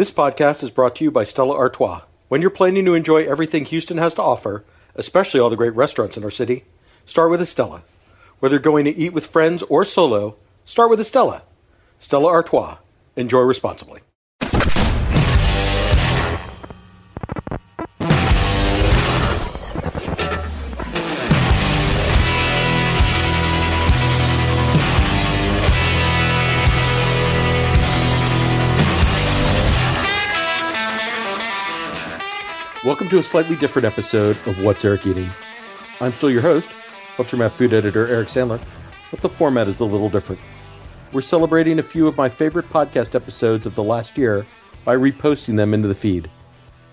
This podcast is brought to you by Stella Artois. When you're planning to enjoy everything Houston has to offer, especially all the great restaurants in our city, start with Estella. Whether you're going to eat with friends or solo, start with Estella. Stella Artois. Enjoy responsibly. Welcome to a slightly different episode of What's Eric Eating. I'm still your host, Culture Map food editor Eric Sandler, but the format is a little different. We're celebrating a few of my favorite podcast episodes of the last year by reposting them into the feed.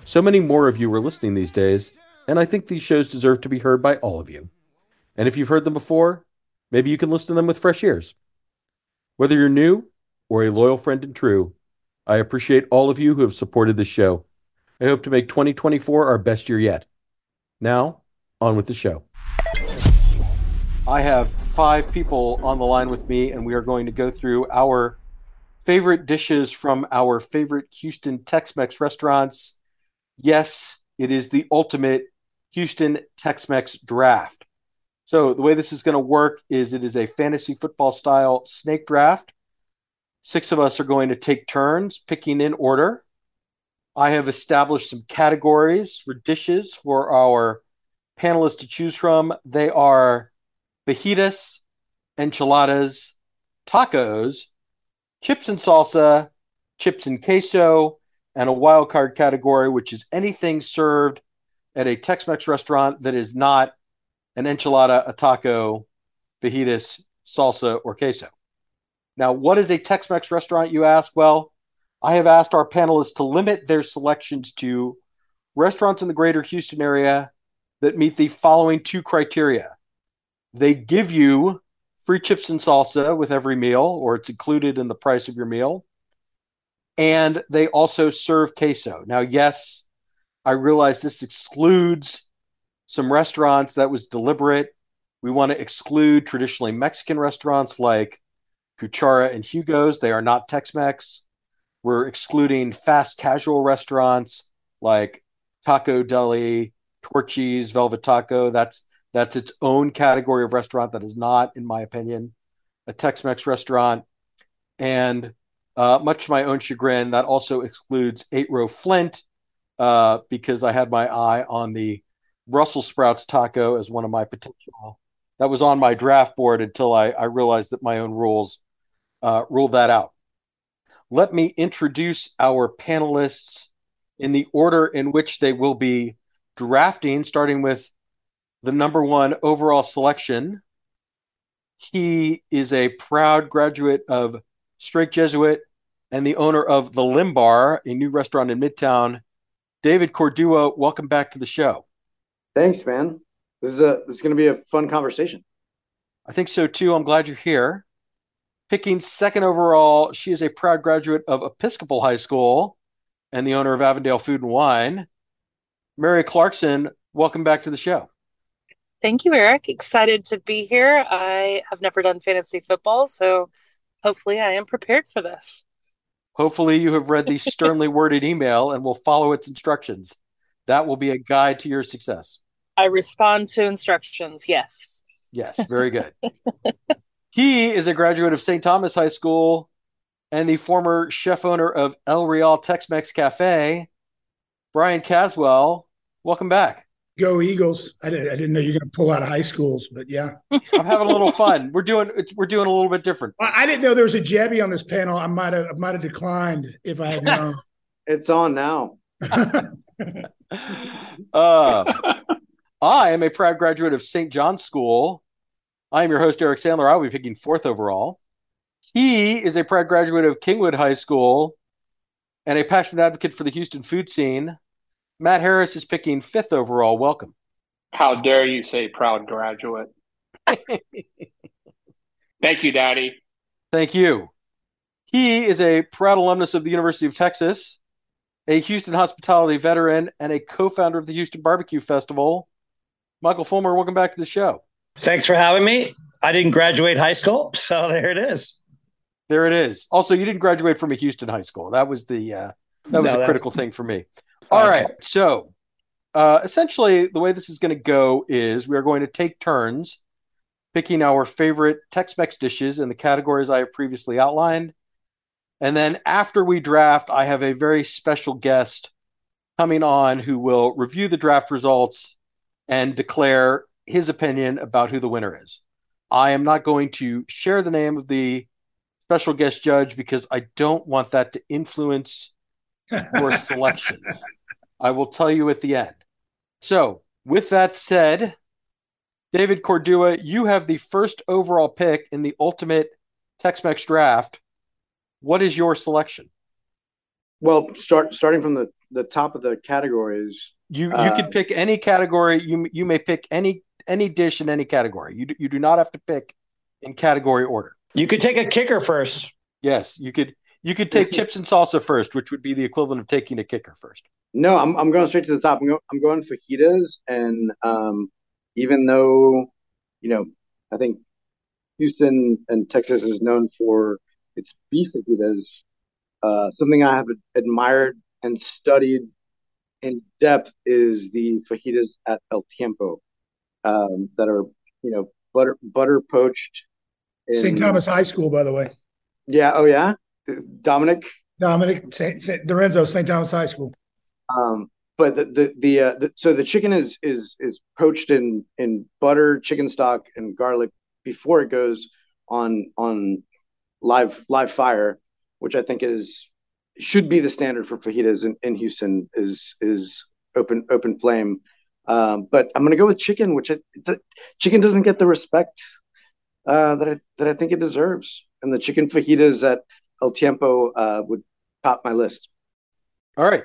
So many more of you are listening these days, and I think these shows deserve to be heard by all of you. And if you've heard them before, maybe you can listen to them with fresh ears. Whether you're new or a loyal friend and true, I appreciate all of you who have supported this show. I hope to make 2024 our best year yet. Now, on with the show. I have five people on the line with me, and we are going to go through our favorite dishes from our favorite Houston Tex Mex restaurants. Yes, it is the ultimate Houston Tex Mex draft. So, the way this is going to work is it is a fantasy football style snake draft. Six of us are going to take turns picking in order. I have established some categories for dishes for our panelists to choose from. They are fajitas, enchiladas, tacos, chips and salsa, chips and queso, and a wild card category, which is anything served at a Tex Mex restaurant that is not an enchilada, a taco, fajitas, salsa, or queso. Now, what is a Tex Mex restaurant, you ask? Well, I have asked our panelists to limit their selections to restaurants in the greater Houston area that meet the following two criteria. They give you free chips and salsa with every meal, or it's included in the price of your meal. And they also serve queso. Now, yes, I realize this excludes some restaurants that was deliberate. We want to exclude traditionally Mexican restaurants like Cuchara and Hugo's. They are not Tex Mex. We're excluding fast casual restaurants like Taco Deli, Torchy's, Velvet Taco. That's that's its own category of restaurant that is not, in my opinion, a Tex-Mex restaurant. And uh, much to my own chagrin, that also excludes Eight Row Flint uh, because I had my eye on the Brussels sprouts taco as one of my potential. That was on my draft board until I, I realized that my own rules uh, ruled that out let me introduce our panelists in the order in which they will be drafting, starting with the number one overall selection. He is a proud graduate of Strake Jesuit and the owner of the Lymbar, a new restaurant in Midtown. David Cordua, welcome back to the show. Thanks, man. This is a this is going to be a fun conversation. I think so too. I'm glad you're here. Picking second overall, she is a proud graduate of Episcopal High School and the owner of Avondale Food and Wine. Mary Clarkson, welcome back to the show. Thank you, Eric. Excited to be here. I have never done fantasy football, so hopefully I am prepared for this. Hopefully you have read the sternly worded email and will follow its instructions. That will be a guide to your success. I respond to instructions, yes. Yes, very good. He is a graduate of St. Thomas High School and the former chef owner of El Real Tex Mex Cafe. Bryan Caswell, welcome back. Go Eagles! I didn't, I didn't know you're going to pull out of high schools, but yeah, I'm having a little fun. We're doing it's we're doing a little bit different. I didn't know there was a Jebby on this panel. I might have I might have declined if I had known. it's on now. uh, I am a proud graduate of St. John's School I am your host, Eric Sandler. I'll be picking fourth overall. He is a proud graduate of Kingwood High School and a passionate advocate for the Houston food scene. Matt Harris is picking fifth overall. Welcome. How dare you say proud graduate? Thank you, Daddy. Thank you. He is a proud alumnus of the University of Texas, a Houston hospitality veteran, and a co founder of the Houston Barbecue Festival. Michael Fulmer, welcome back to the show. Thanks for having me. I didn't graduate high school, so there it is. There it is. Also, you didn't graduate from a Houston high school. That was the uh, That was No, a critical thing for me. All right. Okay. So, uh, essentially, the way this is going to go is we are going to take turns picking our favorite Tex Mex dishes in the categories I have previously outlined. And then after we draft, I have a very special guest coming on who will review the draft results and declare his opinion about who the winner is. I am not going to share the name of the special guest judge because I don't want that to influence your selections. I will tell you at the end. So, with that said, David Cordua, you have the first overall pick in the ultimate Tex Mex draft. What is your selection? Well, start starting from the the top of the categories. You you Uh, can pick any category. You you may pick any any dish in any category. You do- you do not have to pick in category order. You could take a kicker first. Yes, you could you could take chips and salsa first, which would be the equivalent of taking a kicker first. No, I'm I'm going straight to the top. I'm going I'm going fajitas, and um, even though, you know, I think Houston and Texas is known for its beef fajitas, uh, something I have admired and studied in depth is the fajitas at El Tiempo, um, that are you know butter butter poached. in- St. Thomas High School, by the way. Yeah. Oh yeah. Dominic. Dominic St. St. Lorenzo, St. Thomas High School. Um, but the the, the, uh, the so the chicken is is is poached in in butter, chicken stock, and garlic before it goes on on live live fire, which I think is should be the standard for fajitas in, in Houston is is open open flame. Um, but I'm gonna go with chicken, which I, the, chicken doesn't get the respect uh, that I that I think it deserves, and the chicken fajitas at El Tiempo uh, would top my list. All right.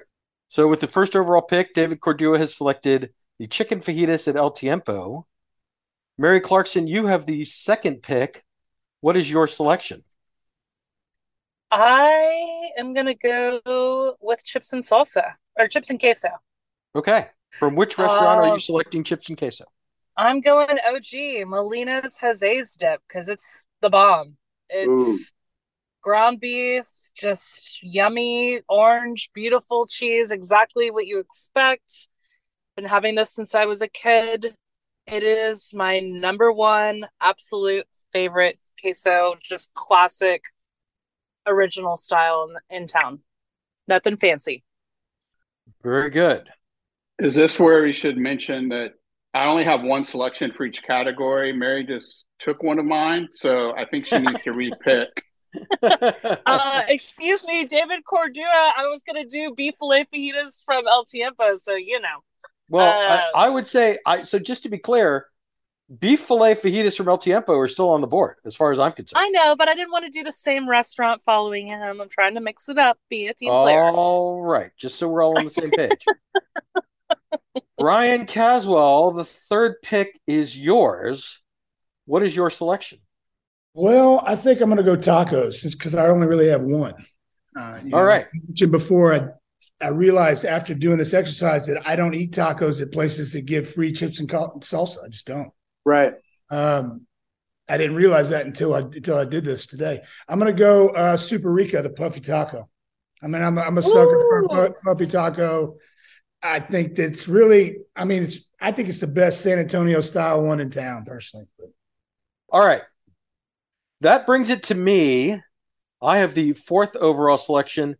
So with the first overall pick, David Cordua has selected the chicken fajitas at El Tiempo. Mary Clarkson, you have the second pick. What is your selection? I am gonna go with chips and salsa or chips and queso. Okay. From which restaurant are you Um, selecting chips and queso? I'm going OG Molina's Jose's dip because it's the bomb. It's ground beef, just yummy, orange, beautiful cheese, exactly what you expect. Been having this since I was a kid. It is my number one absolute favorite queso, just classic, original style in, in town. Nothing fancy. Very good. Is this where we should mention that I only have one selection for each category? Mary just took one of mine, so I think she needs to repick. Uh, excuse me, David Cordua. I was gonna do beef filet fajitas from El Tiempo, so you know. well, uh, I, I would say I so just to be clear, beef filet fajitas from El Tiempo are still on the board as far as I'm concerned. I know, but I didn't want to do the same restaurant following him. I'm trying to mix it up, be a team player. All right, just so we're all on the same page. Bryan Caswell, the third pick is yours. What is your selection? Well, I think I'm going to go tacos because I only really have one. Uh, you All know, right. Before, I, I realized after doing this exercise that I don't eat tacos at places that give free chips and salsa. I just don't. Right. Um, I didn't realize that until I until I did this today. I'm going to go uh, Superica, the puffy taco. I mean, I'm a, I'm a sucker for a Ooh. pu- puffy taco. I think that's really. I mean, it's. I think it's the best San Antonio style one in town, personally. All right. That brings it to me. I have the fourth overall selection.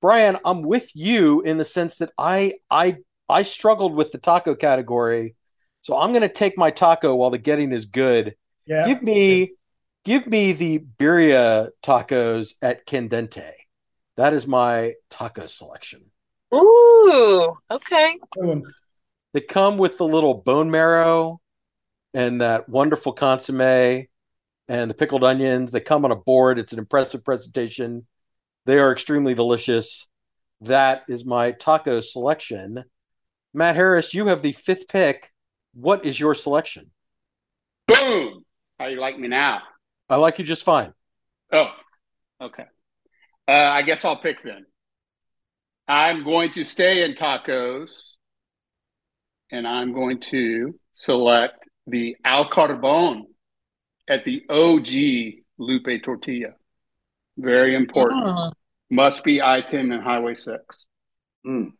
Bryan, I'm with you in the sense that I I I struggled with the taco category. So I'm going to take my taco while the getting is good. yeah, Give me give me the birria tacos at Candente. That is my taco selection. Ooh, okay. They come with the little bone marrow and that wonderful consomme and the pickled onions. They come on a board. It's an impressive presentation. They are extremely delicious. That is my taco selection. Matt Harris, you have the fifth pick. What is your selection? Boom! How you like me now? I like you just fine. Oh, okay. Uh, I guess I'll pick then. I'm going to stay in tacos, and I'm going to select the Al Carbone at the OG Lupe Tortilla. Very important. Mm. Must be I ten and Highway Six. Mm.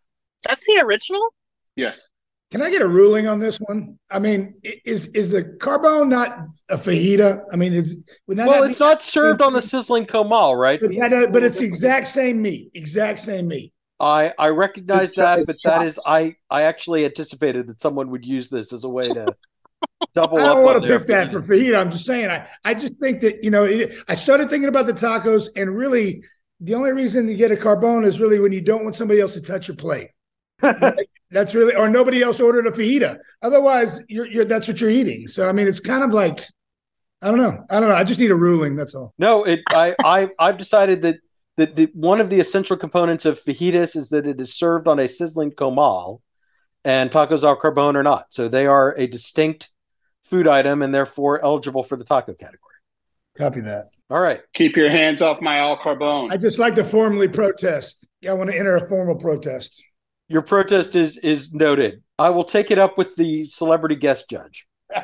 That's the original. Yes. Can I get a ruling on this one? I mean, is is the carbone not a fajita? I mean, is would that Well, not it's be- not served on the sizzling comal, right? But, that- but it's the exact same meat, exact same meat. I I recognize that, but that is I I actually anticipated that someone would use this as a way to double I up don't on want to pick that for fajita. I'm just saying. I I just think that you know, it, I started thinking about the tacos, and really, the only reason you get a carbone is really when you don't want somebody else to touch your plate. That's really, or nobody else ordered a fajita. Otherwise, you're, you're that's what you're eating. So I mean, it's kind of like, I don't know, I don't know. I just need a ruling. That's all. No, it I I I've decided that that the one of the essential components of fajitas is that it is served on a sizzling comal, and tacos al carbone are not. So they are a distinct food item and therefore eligible for the taco category. Copy that. All right. Keep your hands off my Al Carbone. I just like to formally protest. I want to enter a formal protest. Your protest is is noted. I will take it up with the celebrity guest judge.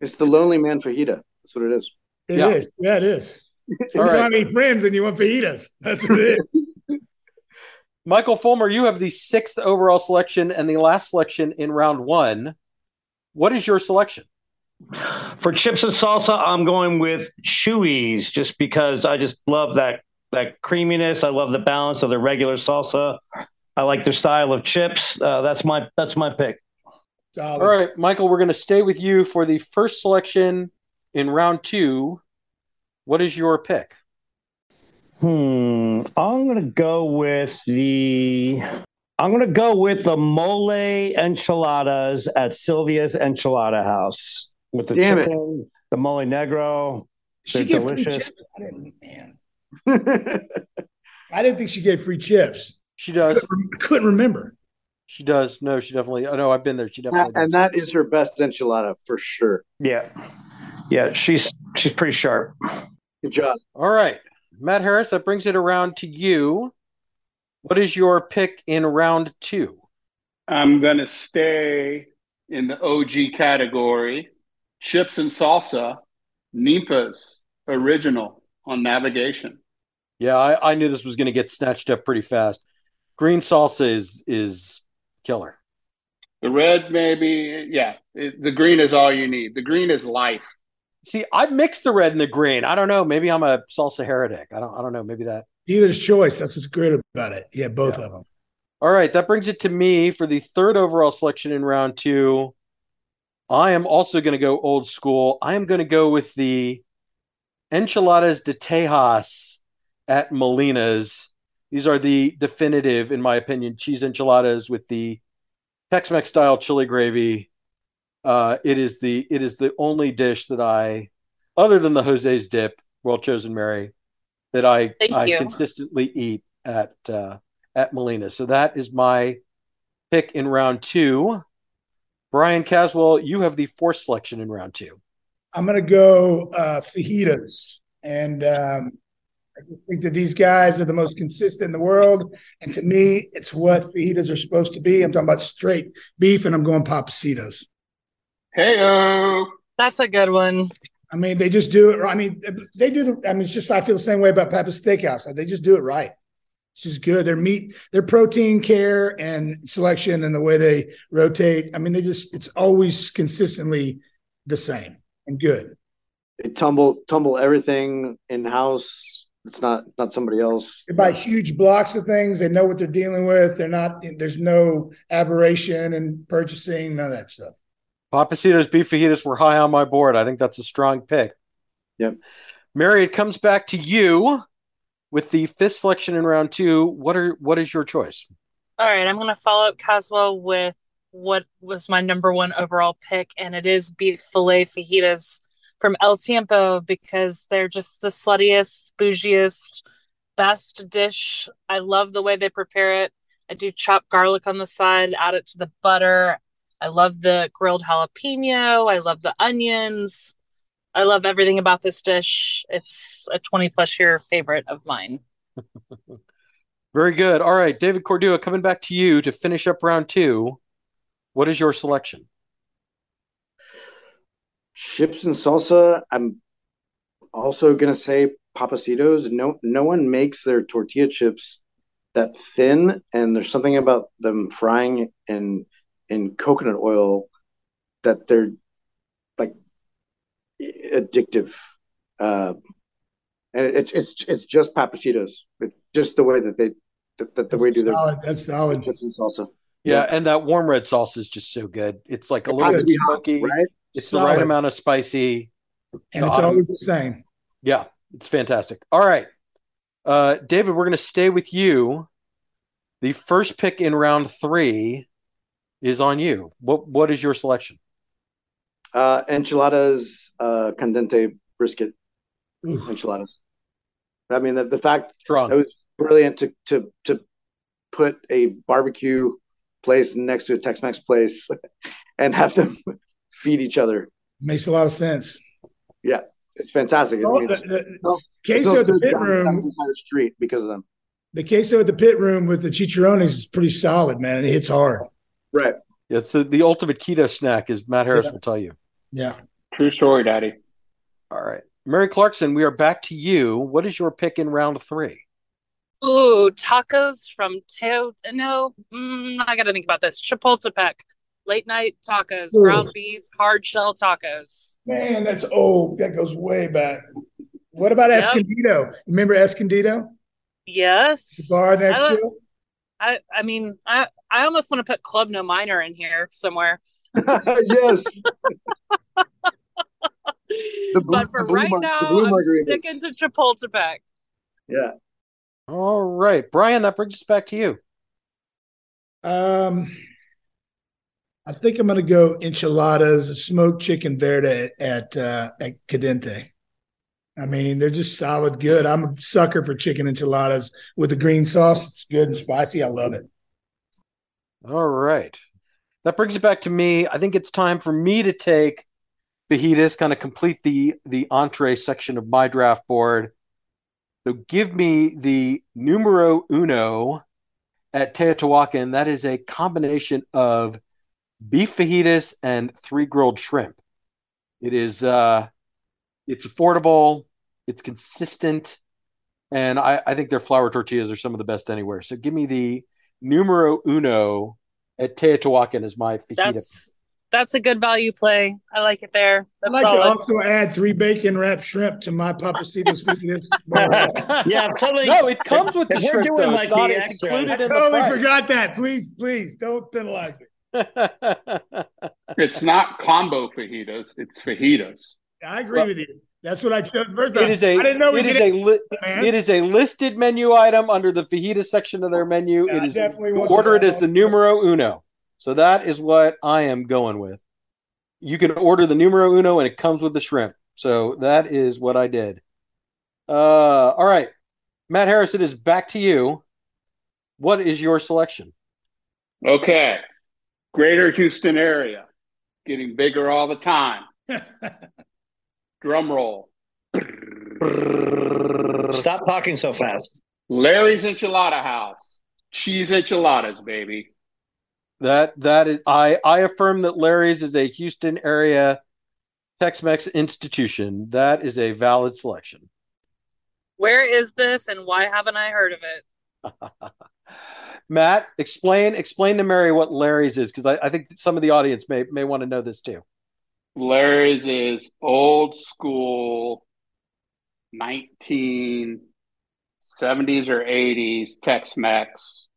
It's the lonely man fajita. That's what it is. It Yeah. is. Yeah, it is. If you All don't right. have any friends and you want fajitas. That's what it is. Michael Fulmer, you have the sixth overall selection and the last selection in round one. What is your selection? For chips and salsa, I'm going with Chuy's just because I just love that that creaminess. I love the balance of the regular salsa. I like their style of chips. Uh, that's my that's my pick. Solid. All right, Michael, we're going to stay with you for the first selection in round two. What is your pick? Hmm. I'm gonna go with the. I'm gonna go with the mole enchiladas at Sylvia's Enchilada House with the Damn it. chicken, the mole negro. She They're gave free delicious. chips. I didn't, man. I didn't think she gave free chips. She does. I couldn't remember. She does. No, she definitely. Oh no, I've been there. She definitely and does. that is her best enchilada for sure. Yeah, yeah. She's she's pretty sharp. Good job. All right, Matt Harris. That brings it around to you. What is your pick in round two? I'm gonna stay in the OG category. Chips and salsa, Ninfa's original on navigation. Yeah, I, I knew this was going to get snatched up pretty fast. Green salsa is is killer. The red, maybe, yeah. It, the green is all you need. The green is life. See, I mixed the red and the green. I don't know. Maybe I'm a salsa heretic. I don't. I don't know. Maybe that. Dealer's choice. That's what's great about it. Yeah, both Yeah. of them. All right, that brings it to me for the third overall selection in round two. I am also going to go old school. I am going to go with the enchiladas de Tejas at Molina's. These are the definitive, in my opinion, cheese enchiladas with the Tex-Mex style chili gravy. Uh, it is the it is the only dish that I, other than the Jose's dip, well chosen Mary, that I Thank I you. consistently eat at uh, at Molina. So that is my pick in round two. Bryan Caswell, you have the fourth selection in round two. I'm going to go uh, fajitas. And um, I just think that these guys are the most consistent in the world. And to me, it's what fajitas are supposed to be. I'm talking about straight beef, and I'm going Pappasitos. Hey, oh. That's a good one. I mean, they just do it. I mean, they do the. I mean, it's just I feel the same way about Pappas Steakhouse. They just do it right. It's just good. Their meat, their protein care and selection, and the way they rotate. I mean, they just it's always consistently the same and good. They tumble tumble everything in house. It's not not somebody else. They buy huge blocks of things. They know what they're dealing with. They're not. There's no aberration in purchasing. None of that stuff. Papacitos beef fajitas were high on my board. I think that's a strong pick. Yep. Mary, it comes back to you with the fifth selection in round two. What are what is your choice? All right, I'm going to follow up Caswell with what was my number one overall pick, and it is beef filet fajitas from El Tiempo because they're just the sluttiest, bougiest, best dish. I love the way they prepare it. I do chop garlic on the side, add it to the butter. I love the grilled jalapeno. I love the onions. I love everything about this dish. It's a 20 plus year favorite of mine. Very good. All right, David Cordua, coming back to you to finish up round two. What is your selection? Chips and salsa. I'm also gonna say Pappasitos, no no one makes their tortilla chips that thin, and there's something about them frying in in coconut oil that they're like addictive. Uh, and it's it's it's just Pappasitos. It's just the way that they that, that the That's way do their. That's solid. chips and salsa. Yeah, and that warm red sauce is just so good. It's like a little Gotta bit be hot, smoky. right? It's the right amount of spicy. And it's always the same. Yeah, it's fantastic. All right. Uh, David, we're going to stay with you. The first pick in round three is on you. What What is your selection? Uh, enchiladas, uh, candente brisket Ooh. enchiladas. I mean, the, the fact Strong. that was brilliant to to to put a barbecue place next to a Tex-Mex place and have them feed each other. Makes a lot of sense. Yeah, it's fantastic. I Oh, mean, the, the, no- queso at the pit down- down room, the street because of them. the queso at the pit room with the chicharrones is pretty solid, man. It hits hard. Right. It's the, the ultimate keto snack, as Matt Harris Yeah. will tell you. Yeah. True story, Daddy. All right. Mary Clarkson, we are back to you. What is your pick in round three? Ooh, tacos from Teo. No, mm, I got to think about this. Chapultepec, late night tacos, Ooh. ground beef, hard shell tacos. Man, that's old. That goes way back. What about Yep. Escondido? Remember Escondido? Yes. The bar next to it? I, I mean, I, I almost want to put Club No Minor in here somewhere. yes. Blue- but for right mar- now, I'm sticking to Chapultepec. Yeah. All right. Bryan, that brings us back to you. Um, I think I'm going to go enchiladas, smoked chicken verde at uh, at Candente. I mean, they're just solid good. I'm a sucker for chicken enchiladas with the green sauce. It's good and spicy. I love it. All right. That brings it back to me. I think it's time for me to take fajitas, kind of complete the the entree section of my draft board. So give me the numero uno at Teotihuacan. That is a combination of beef fajitas and three grilled shrimp. It is uh it's affordable, it's consistent, and I, I think their flour tortillas are some of the best anywhere. So give me the numero uno at Teotihuacan as my fajita. That's that's a good value play. I like it there. I'd That's like to also add three bacon wrapped shrimp to my Pappasitos fajitas. yeah, totally. no, it comes with the If we're shrimp doing though. like it's not, the it's extras. I totally the forgot that. Please, please don't penalize me. It's not combo fajitas, it's fajitas. I agree Well, with you. That's what I chose first. it is a I didn't know we it is did a li- it is a listed menu item under the fajita section of their menu. Yeah, it I is definitely order it as the numero uno. So that is what I am going with. You can order the numero uno and it comes with the shrimp. So that is what I did. Uh, all right, Matt Harrison is back to you. What is your selection? Okay. Greater Houston area. Getting bigger all the time. Drum roll. Stop talking so fast. Larry's Enchilada House. Cheese enchiladas, baby. That that is I I affirm that Larry's is a Houston area Tex-Mex institution. That is a valid selection. Where is this and why haven't I heard of it? Matt, explain explain to Mary what Larry's is because I, I think some of the audience may may want to know this too. Larry's is old school 1970s or 80s Tex Mex,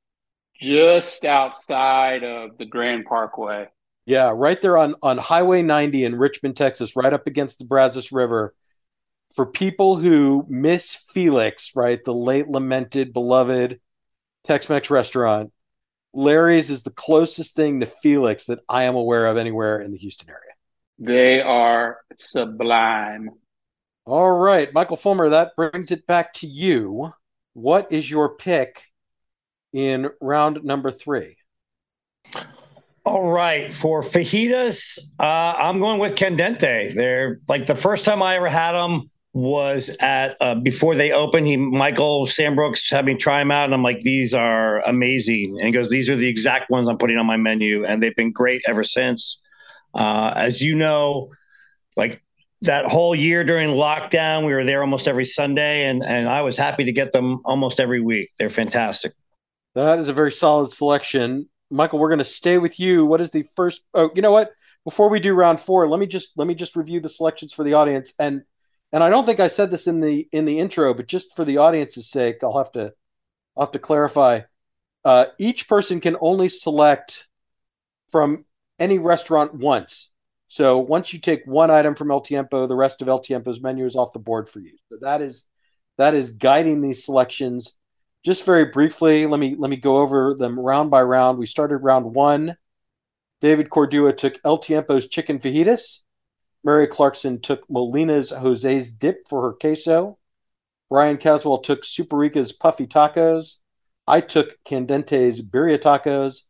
just outside of the Grand Parkway. Yeah, right there on on Highway 90 in Richmond, Texas, right up against the Brazos River. For people who miss Felix, right, the late lamented beloved Tex-Mex restaurant, Larry's is the closest thing to Felix that I am aware of anywhere in the Houston area. They are sublime. All right, Michael Fulmer, that brings it back to you. What is your pick in round number three? All right, for fajitas, uh, I'm going with Candente. They're like the first time I ever had them was at uh, before they opened. He Michael Sambrooks had me try them out, and I'm like, these are amazing. And he goes, these are the exact ones I'm putting on my menu, and they've been great ever since. Uh, as you know, like that whole year during lockdown, we were there almost every Sunday, and and I was happy to get them almost every week. They're fantastic. That is a very solid selection, Michael. We're going to stay with you. What is the first? Oh, you know what? Before we do round four, let me just let me just review the selections for the audience, and and I don't think I said this in the in the intro, but just for the audience's sake, I'll have to I'll have to clarify. Uh, each person can only select from any restaurant once. So once you take one item from El Tiempo, the rest of El Tiempo's menu is off the board for you. So that is that is guiding these selections. Just very briefly, let me let me go over them round by round. We started round one. David Cordua took El Tiempo's chicken fajitas. Mary Clarkson took Molina's Jose's dip for her queso. Bryan Caswell took Superica's puffy tacos. I took Candente's birria tacos.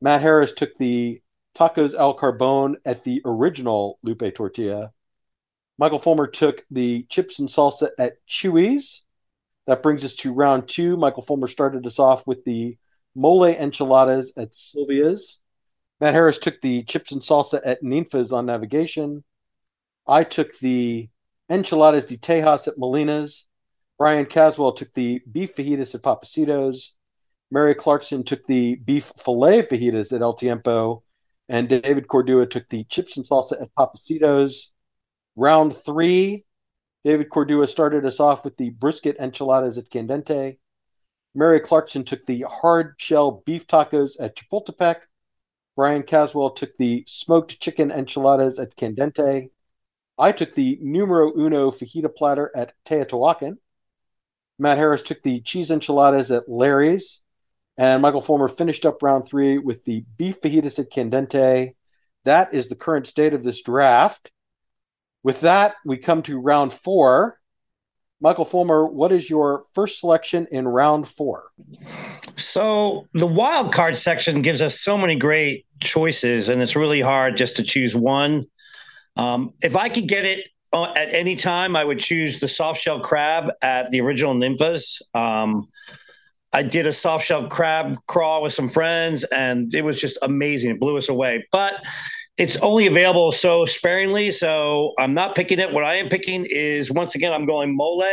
Matt Harris took the tacos al carbone at the original Lupe tortilla. Michael Fulmer took the chips and salsa at Chuy's. That brings us to round two. Michael Fulmer started us off with the mole enchiladas at Sylvia's. Matt Harris took the chips and salsa at Ninfa's on navigation. I took the enchiladas de Tejas at Molina's. Bryan Caswell took the beef fajitas at Pappasitos. Mary Clarkson took the beef filet fajitas at El Tiempo and David Cordua took the chips and salsa at Pappasitos. Round three, David Cordua started us off with the brisket enchiladas at Candente. Mary Clarkson took the hard shell beef tacos at Chapultepec. Bryan Caswell took the smoked chicken enchiladas at Candente. I took the numero uno fajita platter at Teotihuacan. Matt Harris took the cheese enchiladas at Larry's. And Michael Fulmer finished up round three with the beef fajitas at Candente. That is the current state of this draft. With that, we come to round four. Michael Fulmer, what is your first selection in round four? So the wild card section gives us so many great choices, and it's really hard just to choose one. Um, if I could get it uh, at any time, I would choose the soft shell crab at the original Ninfas. Um, I did a soft shell crab crawl with some friends, and it was just amazing. It blew us away. But it's only available so sparingly, so I'm not picking it. What I am picking is once again, I'm going mole.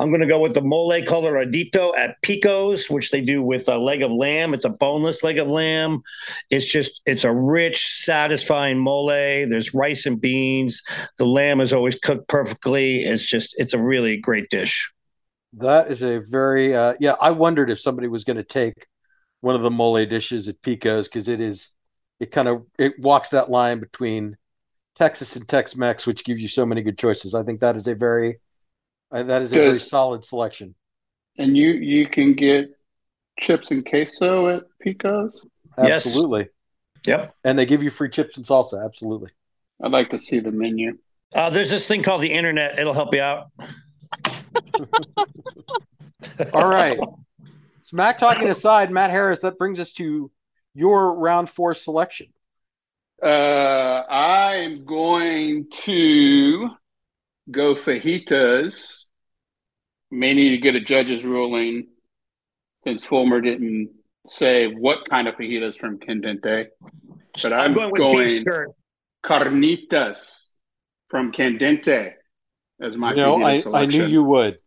I'm going to go with the mole coloradito at Pico's, which they do with a leg of lamb. It's a boneless leg of lamb. It's just it's a rich, satisfying mole. There's rice and beans. The lamb is always cooked perfectly. It's just it's a really great dish. That is a very uh, yeah. I wondered if somebody was going to take one of the mole dishes at Pico's because it is it kind of it walks that line between Texas and Tex Mex, which gives you so many good choices. I think that is a very uh, that is a very solid selection. And you you can get chips and queso at Pico's. Absolutely. Yes. Yep. And they give you free chips and salsa. Absolutely. I'd like to see the menu. Uh, there's this thing called the internet. It'll help you out. All right. Smack talking aside, Matt Harris, that brings us to your round four selection. Uh, I'm going to go fajitas. May need to get a judge's ruling since Fulmer didn't say what kind of fajitas from Candente. But I'm, I'm going, going carnitas from Candente as my. You know, I, I knew you would.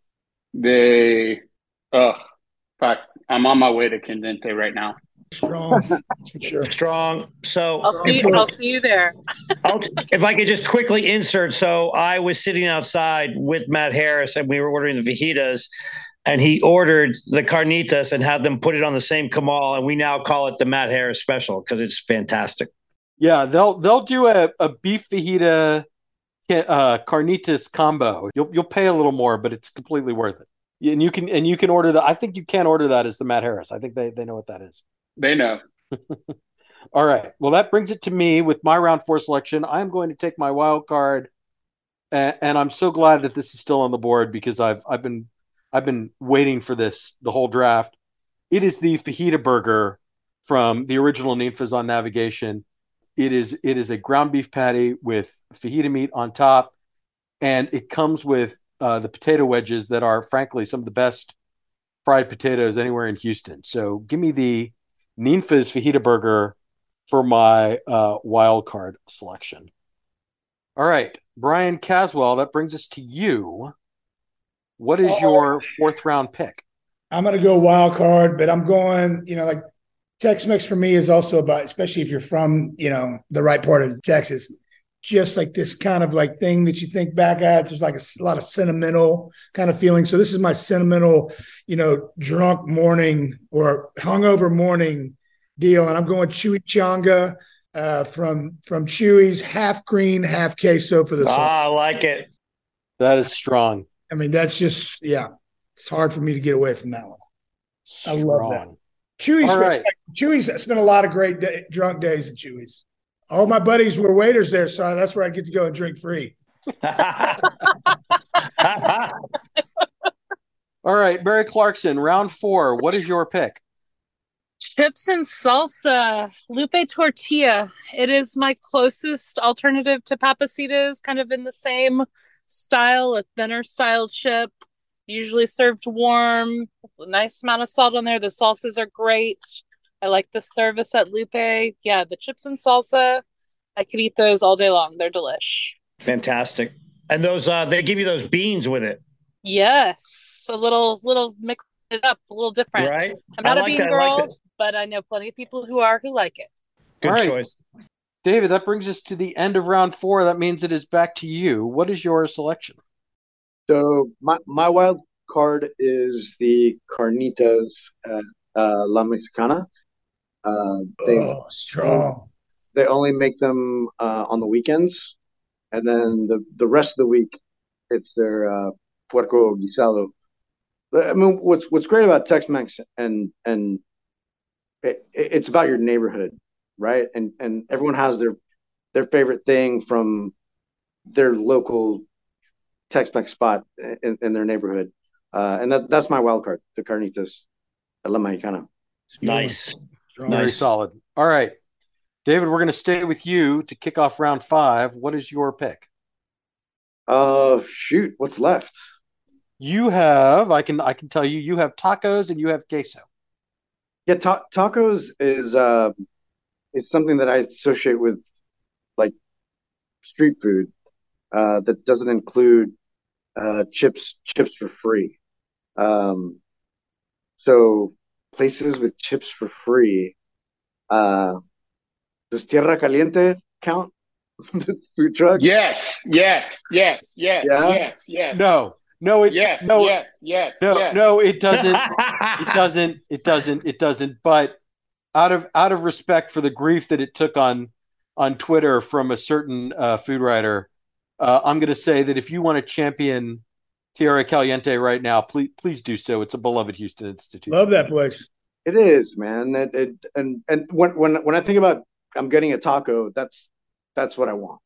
They, ugh, fact, I'm on my way to Candente right now. Strong, sure. Strong. So I'll see. You, I'll see you there. if I could just quickly insert, so I was sitting outside with Matt Harris, and we were ordering the fajitas, and he ordered the carnitas and had them put it on the same comal, and we now call it the Matt Harris special because it's fantastic. Yeah, they'll they'll do a, a beef fajita uh, carnitas combo. You'll you'll pay a little more, but it's completely worth it. And you can and you can order that. I think you can order that as the Matt Harris. I think they they know what that is. They know. All right. Well, that brings it to me with my round four selection. I'm going to take my wild card, and, and I'm so glad that this is still on the board because I've I've been I've been waiting for this the whole draft. It is the fajita burger from the original Ninfas on Navigation. It is it is a ground beef patty with fajita meat on top, and it comes with uh, the potato wedges that are frankly some of the best fried potatoes anywhere in Houston. So give me the Ninfa's fajita burger for my uh, wild card selection. All right, Bryan Caswell, that brings us to you. What is your fourth round pick? I'm going to go wild card, but I'm going, you know, like Tex Mex for me is also about, especially if you're from, you know, the right part of Texas, just like this kind of like thing that you think back at. There's like a, a lot of sentimental kind of feeling. So this is my sentimental, you know, drunk morning or hungover morning deal. And I'm going Chimichanga uh, from from Chuy's, half green, half queso for the. Ah, I like it. That is strong. I mean, that's just yeah. It's hard for me to get away from that one. Strong. I love that. Chuy's All right. Chuy's spent a lot of great day, drunk days at Chuy's. All my buddies were waiters there, so that's where I get to go and drink free. All right, Mary Clarkson, round four. What is your pick? Chips and salsa, Lupe tortilla. It is my closest alternative to papacitas, kind of in the same style, a thinner style chip, usually served warm, a nice amount of salt on there. The salsas are great. I like the service at Lupe. Yeah, the chips and salsa, I could eat those all day long. They're delish. Fantastic. And those uh they give you those beans with it. Yes, a little little mix it up, a little different. Right. I'm not I a like bean that. I like girl, but I know plenty of people who are who like it. Good All right. choice. David, that brings us to the end of round four. That means it is back to you. What is your selection? So my my wild card is the carnitas at uh, La Mexicana. Uh, they Oh, strong. they only make them uh, on the weekends, and then the the rest of the week, it's their uh, puerco guisado. I mean, what's what's great about Tex-Mex and and it, it's about your neighborhood, right? And and everyone has their their favorite thing from their local Tex-Mex spot in, in their neighborhood, uh, and that that's my wild card, the carnitas at La Mexicana. Nice. Strong. Very Nice. solid. All right. David, we're going to stay with you to kick off round five. What is your pick? Uh, shoot, what's left? You have, I can I can tell you, you have tacos and you have queso. Yeah, ta- tacos is uh, is something that I associate with like street food uh, that doesn't include uh, chips chips for free. Um, so places with chips for free. Uh, does Tierra Caliente count? Food truck? Yes, yes, yes, yes, Yeah? yes, yes. No, no, it Yes, no, yes, yes, no, yes. no, it doesn't. it doesn't. It doesn't. It doesn't. But out of out of respect for the grief that it took on on Twitter from a certain uh, food writer, uh, I'm going to say that if you want to champion Tierra Caliente right now, please please do so. It's a beloved Houston institution. Love that place. It is, man. It, it and and when when when I think about I'm getting a taco, that's that's what I want.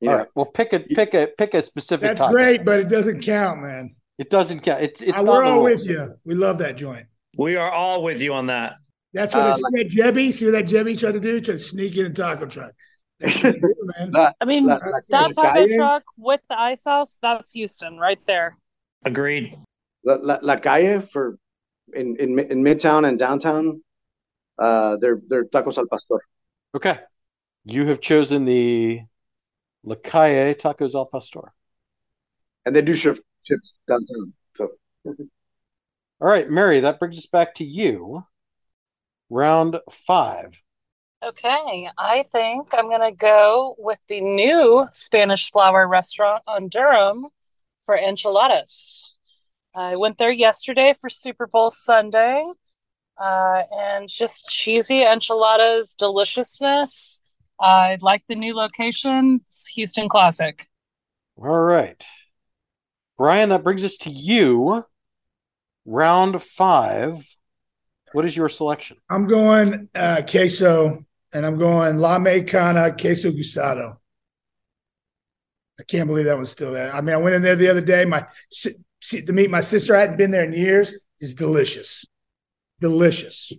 You All know, right. Well, pick a pick a pick a specific That's taco. great, but it doesn't count, man. It doesn't count. It's it's Uh, we're all with you. We love that joint. we are all with you on that. That's what Uh, I see that Jebby. See what that Jebby tried to do? Tried to sneak in a taco truck. That's what they do, man. La- I mean, la- That's that it. taco truck with the ice house, that's Houston right there. Agreed. La, La, La Calle for in, in in Midtown and downtown. Uh, they're they're tacos al pastor. Okay. You have chosen the La Calle Tacos al Pastor. and they do ship chips downtown. So All right, Mary, that brings us back to you. Round five. Okay, I think I'm gonna go with the new Spanish Flower restaurant on Durham for enchiladas. I went there yesterday for Super Bowl Sunday, uh, and just cheesy enchiladas, deliciousness. I like the new location. It's Houston Classic. All right. Bryan, that brings us to you. Round five. What is your selection? I'm going uh, queso, and I'm going La Mexicana queso guisado. I can't believe that one's still there. I mean, I went in there the other day. My to meet my sister. I hadn't been there in years. It's delicious, delicious.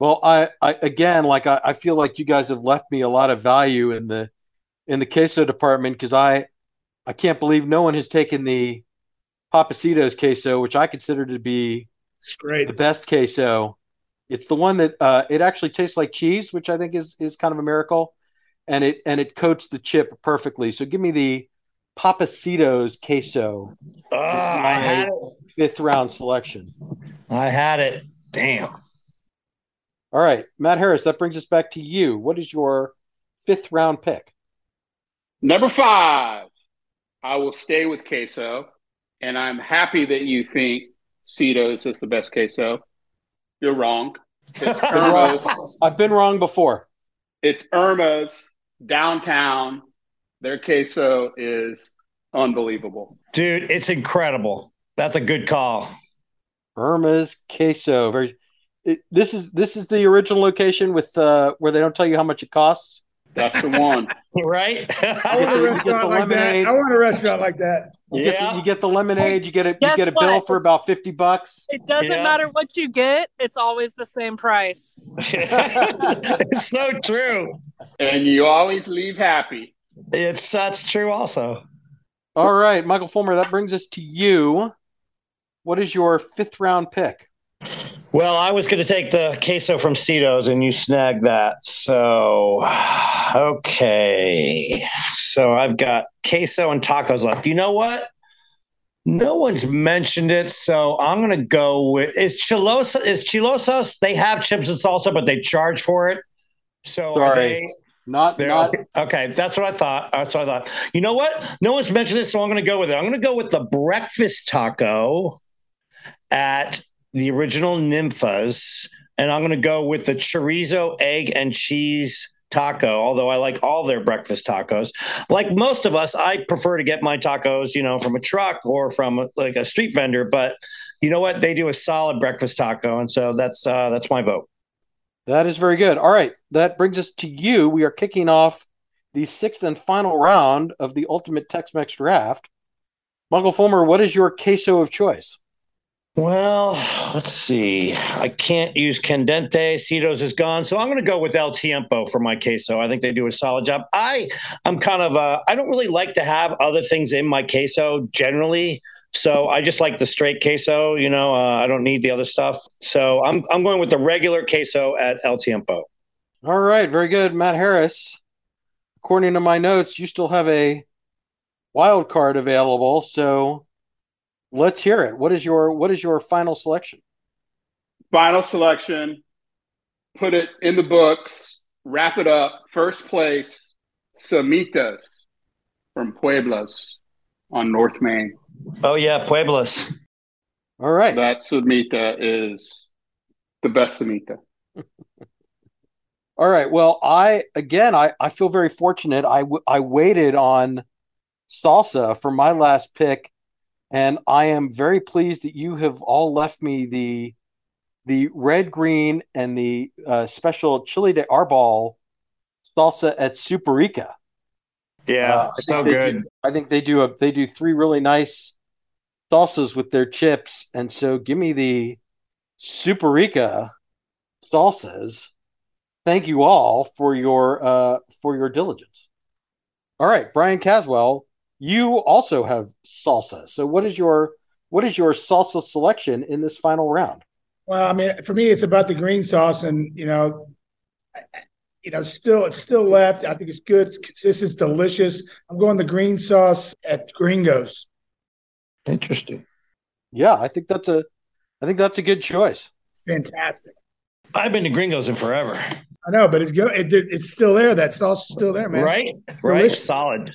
Well, I, I again, like I, I feel like you guys have left me a lot of value in the in the queso department because I I can't believe no one has taken the Pappasitos queso, which I consider to be It's great. the best queso. It's the one that uh, it actually tastes like cheese, which I think is is kind of a miracle. and it and it coats the chip perfectly. So give me the Pappasito's queso. Oh, I had it. Fifth round selection. I had it. Damn. All right, Matt Harris. That brings us back to you. What is your fifth round pick? Number five. I will stay with queso, and I'm happy that you think Cito's is just the best queso. You're wrong. It's Irma's. I've been wrong before. It's Irma's downtown. Their queso is unbelievable. Dude, it's incredible. That's a good call. Irma's queso. Very. It, this is this is the original location with uh, where they don't tell you how much it costs. That's the one. right? I want a You get restaurant the like that. lemonade. I want a restaurant like that. You, get Yeah. the, you get the lemonade. You get a you get a bill for about fifty bucks. It doesn't Yeah. matter what you get, it's always the same price. it's so true. and you always leave happy. It's that's true also. All right, Michael Fulmer. That brings us to you. What is your fifth round pick? Well, I was going to take the queso from Cito's and you snagged that. So, okay. So I've got queso and tacos left. You know what? No one's mentioned it, so I'm going to go with is Chilosa is Chilosos. They have chips and salsa, but they charge for it. So Sorry. they- Not not okay, that's what I thought. That's what I thought. You know what? No one's mentioned this, so I'm going to go with it. I'm going to go with the breakfast taco at the original Ninfa's, and I'm going to go with the chorizo, egg, and cheese taco. Although I like all their breakfast tacos, like most of us, I prefer to get my tacos, you know, from a truck or from like a street vendor. But you know what? They do a solid breakfast taco, and so that's uh, that's my vote. That is very good. All right. That brings us to you. We are kicking off the sixth and final round of the Ultimate Tex Mex draft. Michael Fulmer, what is your queso of choice? Well, let's see. I can't use Candente. Cito's is gone, so I'm going to go with El Tiempo for my queso. I think they do a solid job. I, I'm kind of, uh, I don't really like to have other things in my queso generally, so I just like the straight queso. You know, uh, I don't need the other stuff. So I'm, I'm going with the regular queso at El Tiempo. All right. Very good. Matt Harris. According to my notes, you still have a wild card available. So let's hear it. What is your what is your final selection? Final selection. Put it in the books. Wrap it up. First place. Semitas from Pueblas on North Main. Oh yeah, Pueblas. All right. That Semita is the best Semita. All right. Well, I again, I, I feel very fortunate. I I waited on salsa for my last pick, and I am very pleased that you have all left me the the red, green, and the uh, special chili de arbol salsa at Superica. Yeah, Uh, so good. do- I think they do a they do three really nice salsas with their chips, and so give me the Superica salsas. Thank you all for your uh for your diligence. All right, Brian Caswell, you also have salsa. So what is your what is your salsa selection in this final round? Well, I mean, for me, it's about the green sauce, and you know, I- I- you know, still it's still left. I think it's good. It's consistent. It's delicious. I'm going the green sauce at Gringos. Interesting. Yeah, I think that's a I think that's a good choice. It's fantastic. I've been to Gringos in forever. I know, but it's good. It, it's still there. That sauce is still there, man. Right? Right. Delicious. Solid.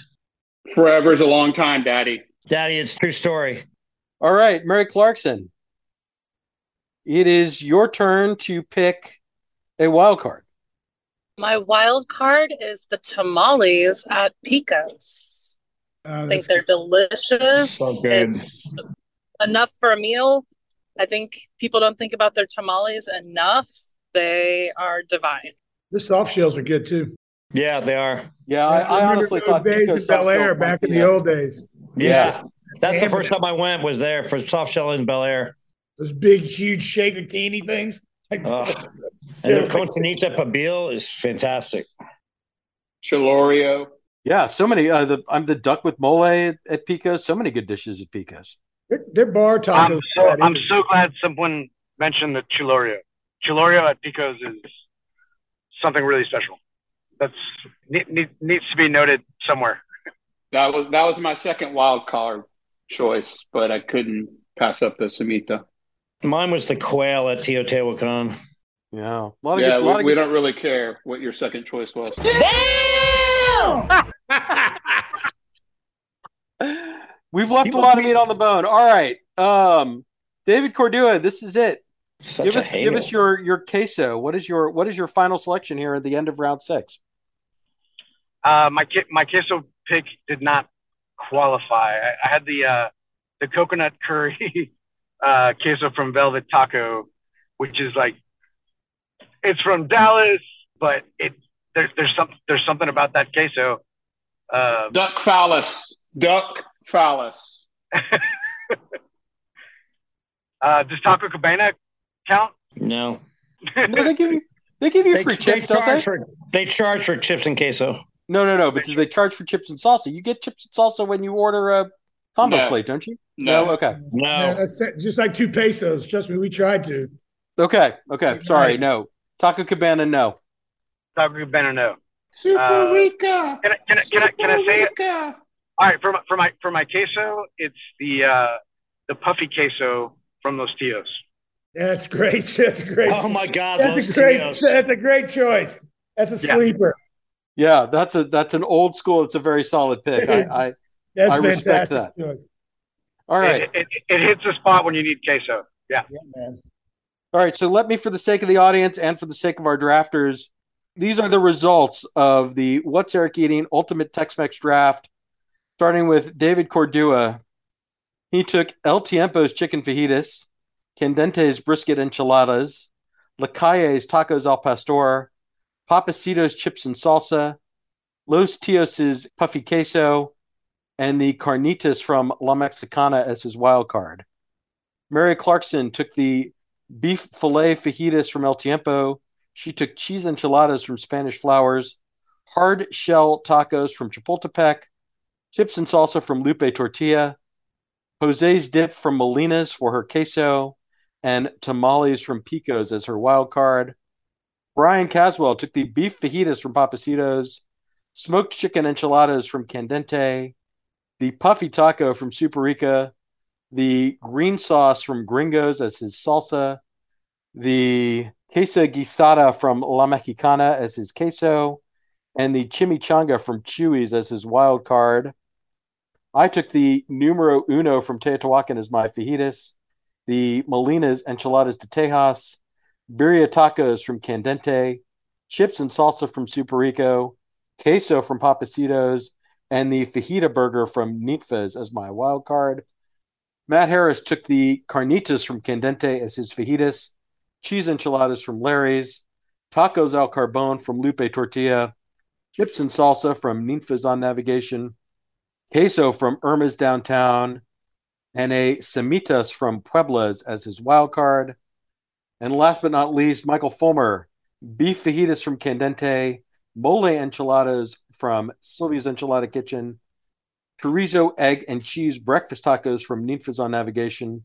Forever is a long time, Daddy. Daddy, it's true story. All right, Mary Clarkson. It is your turn to pick a wild card. My wild card is the tamales at Pico's. Uh, I think they're delicious. So good. It's enough for a meal. I think people don't think about their tamales enough. They are divine. the soft shells are good too. Yeah, they are. Yeah, I, I remember honestly those thought days Pico in Bellaire back in the that. old days. Yeah. That's the first it. time I went was there for soft shell in Bellaire. Those big, huge shaker teeny things. Like, Oh. And their Cochinita Pibil is fantastic. Chilorio. Yeah, so many. Uh, the I'm the duck with mole at, at Pico's. So many good dishes at Pico's. They're bar tacos. I'm so, I'm so glad someone mentioned the Chilorio. Chilorio at Pico's is something really special. That's need, needs to be noted somewhere. That was that was my second wild card choice, but I couldn't pass up the Semita. Mine was the quail at Teotihuacan. Yeah, a lot of yeah, good, a lot we, of we good- don't really care what your second choice was. We've left People a lot of meat on the bone. All right, um, David Cordúa, this is it. Such give a us give us your your queso. What is your what is your final selection here at the end of round six? Uh, my ki- my queso pick did not qualify. I, I had the uh, the coconut curry uh, queso from Velvet Taco, which is like it's from Dallas, but it there's there's some there's something about that queso. Uh, Duck phallus. Duck phallus. uh, does Taco Cabana count? no. No, they give you they give you They, free they chips, don't they? charge for they charge for chips and queso. No, no, no. But do they charge for chips and salsa? You get chips and salsa when you order a combo No. plate, don't you? No. Okay. Yeah, No. that's it. just like two pesos. Trust me, we tried to. Okay. Okay. Sorry. No. Taco Cabana. No. Taco Cabana, no. Super Uh, Rica. Can I can I can I, can I say it? All right, for my for my for my queso, it's the uh, the puffy queso from Los Tios. That's great. That's great. Oh my God. That's those a great. Tios. That's a great choice. That's a Yeah. sleeper. Yeah, that's a that's an old school. It's a very solid pick. I, I That's I respect that. choice. all right. It, it, it hits the spot when you need queso. Yeah. Yeah, man. All right, so let me, for the sake of the audience and for the sake of our drafters, these are the results of the What's Eric Eating Ultimate Tex-Mex Draft. Starting with David Cordúa, he took El Tiempo's chicken fajitas, Candente's brisket enchiladas, La Calle's tacos al pastor, Pappasito's chips and salsa, Los Tios's puffy queso, and the carnitas from La Mexicana as his wild card. Mary Clarkson took the beef filet fajitas from El Tiempo. She took cheese enchiladas from Spanish Flowers, hard shell tacos from Chapultepec, chips and salsa from Lupe Tortilla, Jose's dip from Molina's for her queso, and tamales from Pico's as her wild card. Bryan Caswell took the beef fajitas from Pappasitos, smoked chicken enchiladas from Candente, the puffy taco from Superica, the green sauce from Gringos as his salsa, the queso guisada from La Mexicana as his queso, and the chimichanga from Chuy's as his wild card. I took the numero uno from Teotihuacan as my fajitas, the Molina's enchiladas de Tejas, birria tacos from Candente, chips and salsa from Superica, queso from Pappasitos, and the fajita burger from Ninfa's as my wild card. Matt Harris took the carnitas from Candente as his fajitas, cheese enchiladas from Larry's, tacos al carbone from Lupe Tortilla, chips and salsa from Ninfas on Navigation, queso from Irma's Downtown, and a semitas from Puebla's as his wild card. And last but not least, Michael Fulmer, beef fajitas from Candente, mole enchiladas from Sylvia's Enchilada Kitchen, chorizo, egg, and cheese breakfast tacos from Ninfas on Navigation,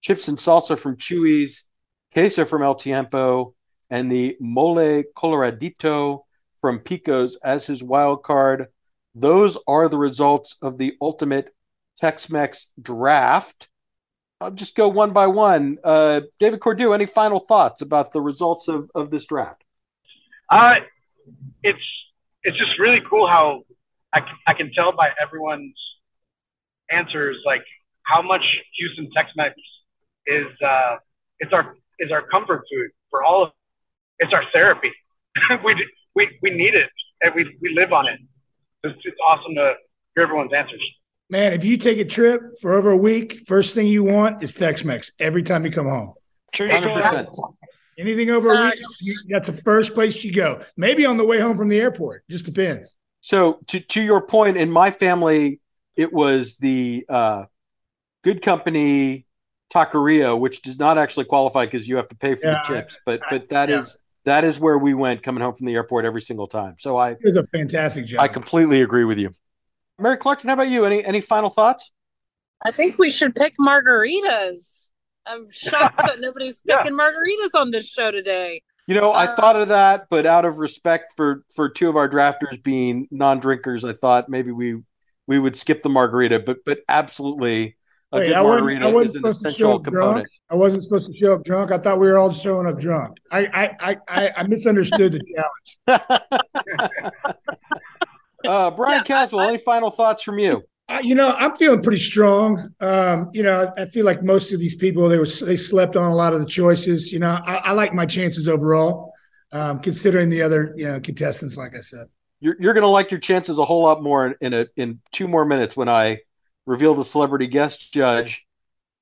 chips and salsa from Chuy's, queso from El Tiempo, and the mole coloradito from Pico's as his wild card. Those are the results of the ultimate Tex-Mex draft. I'll just go one by one. Uh, David Cordu, any final thoughts about the results of, of this draft? Uh, it's it's just really cool how I, I can tell by everyone's answers like how much Houston Tex-Mex is uh, it's our is our comfort food for all of it's our therapy. we we we need it and we we live on it. It's, it's awesome to hear everyone's answers. Man, if you take a trip for over a week, first thing you want is Tex-Mex every time you come home. True 100%. Anything over a week, that's the first place you go. Maybe on the way home from the airport. Just depends. So to to your point, in my family, it was the uh, Good Company Taqueria, which does not actually qualify because you have to pay for Yeah, the chips. But but that yeah. is that is where we went coming home from the airport every single time. So I It was a fantastic job. I completely agree with you. Mary Clarkson, how about you? Any any final thoughts? I think we should pick margaritas. I'm shocked that nobody's Yeah. picking margaritas on this show today. You know, I uh, thought of that, but out of respect for for two of our drafters being non-drinkers, I thought maybe we we would skip the margarita. But but absolutely, a Wait, good I margarita I is an supposed to show essential component. drunk? I wasn't supposed to show up drunk. I thought we were all showing up drunk. I I I, I, I misunderstood the challenge. uh, Bryan Caswell, any final thoughts from you? Uh, you know, I'm feeling pretty strong. Um, you know, I, I feel like most of these people they were they slept on a lot of the choices. You know, I, I like my chances overall, um, considering the other you know contestants. Like I said, You're you're gonna like your chances a whole lot more in, in a in two more minutes when I reveal the celebrity guest judge.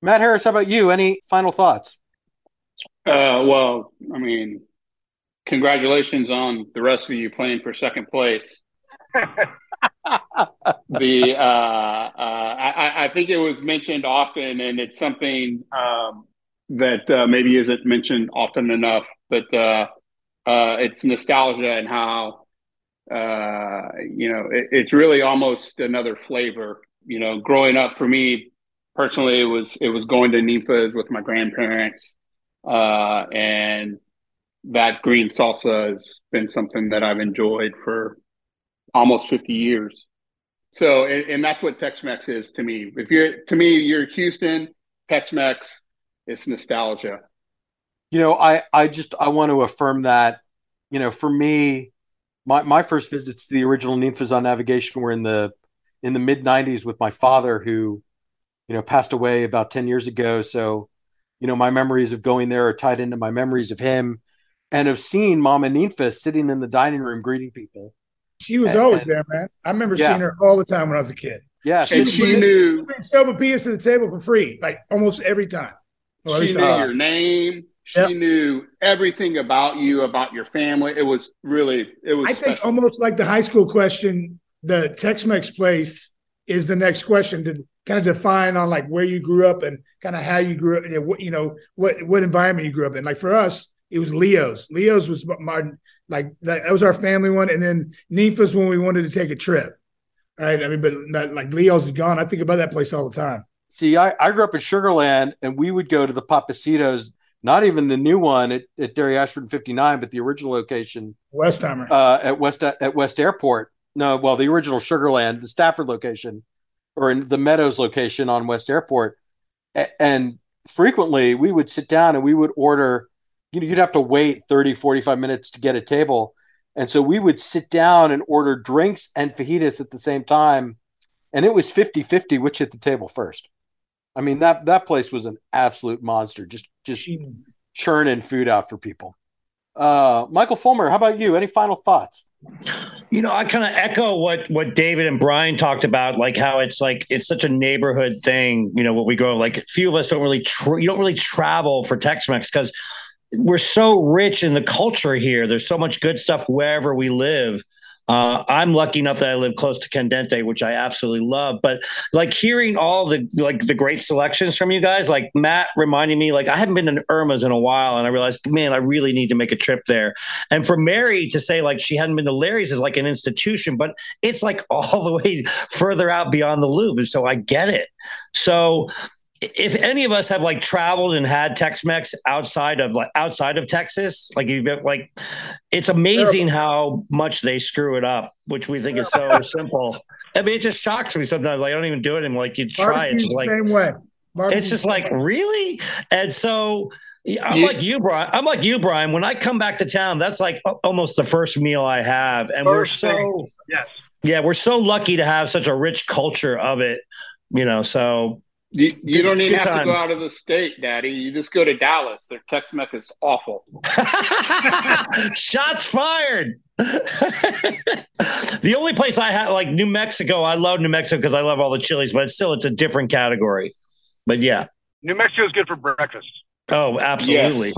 Matt Harris, how about you? Any final thoughts? Uh, well, I mean, congratulations on the rest of you playing for second place. the uh, uh, I, I think it was mentioned often, and it's something um, that uh, maybe isn't mentioned often enough. But uh, uh, it's nostalgia and how uh, you know it, it's really almost another flavor. You know, growing up for me personally, it was it was going to Ninfa's with my grandparents, and that green salsa has been something that I've enjoyed for almost 50 years. So, and, and that's what Tex-Mex is to me. If you're, to me, you're Houston, Tex-Mex, it's nostalgia. You know, I I just I want to affirm that. You know, for me, my my first visits to the original Ninfas on Navigation were in the in the mid '90s with my father, who you know passed away about 10 years ago. So, you know, my memories of going there are tied into my memories of him and of seeing Mama Ninfa sitting in the dining room greeting people. She was And- always and- there, man. I remember Yeah. seeing her all the time when I was a kid. Yeah, And she, she knew, Bring Selma Pias to the table for free, like almost every time. Well, she least knew I- your name. She Yep. knew everything about you, about your family. It was really, it was I think almost like the high school question, the Tex-Mex place is the next question to kind of define on like where you grew up and kind of how you grew up, you know, what you know, what what environment you grew up in. Like for us, it was Leo's. Leo's was my like that, that was our family one, and then Ninfa's when we wanted to take a trip. Right. I mean, but not, like Leo's is gone. I think about that place all the time. see, I, I grew up in Sugarland, and we would go to the Pappasitos, not even the new one at, at Dairy Ashford 59, but the original location Westheimer. uh, at West at West Airport. No, well, the original Sugarland, the Stafford location, or in the Meadows location on West Airport. And frequently we would sit down and we would order, you know, you'd have to wait 30, 45 minutes to get a table. And so we would sit down and order drinks and fajitas at the same time. And it was 50 50 which hit the table first. I mean, that, that place was an absolute monster, just, just churning food out for people. Uh, Michael Fulmer, how about you? Any final thoughts? You know, I kind of echo what what David and Bryan talked about, like how it's like it's such a neighborhood thing. You know, what we go like, few of us don't really tra- you don't really travel for Tex-Mex because we're so rich in the culture here. There's so much good stuff wherever we live. Uh, I'm lucky enough that I live close to Candente, which I absolutely love. But like hearing all the like the great selections from you guys, like Matt reminding me, like I haven't been to Irma's in a while, and I realized, man, I really need to make a trip there. And for Mary to say like she hadn't been to Larry's is like an institution, but it's like all the way further out beyond the loop. And so I get it. So if any of us have like traveled and had Tex-Mex outside of like outside of Texas, like you've like it's amazing how much they screw it up, which we think is so simple. I mean, it just shocks me sometimes. Like I don't even do it, and like you try, it's Barbecue's just like same way. it's just like really and so i'm You- like you bryan i'm like you bryan when i come back to town that's like almost the first meal i have and we're so thing. Yes. yeah we're so lucky to have such a rich culture of it you know so You, you Good- don't even have time. to go out of the state, Daddy. You just go to Dallas. Their Tex-Mex is awful. shots fired the only place i have like new mexico i love new mexico because i love all the chilies but still it's a different category but yeah New Mexico is good for breakfast. oh absolutely Yes.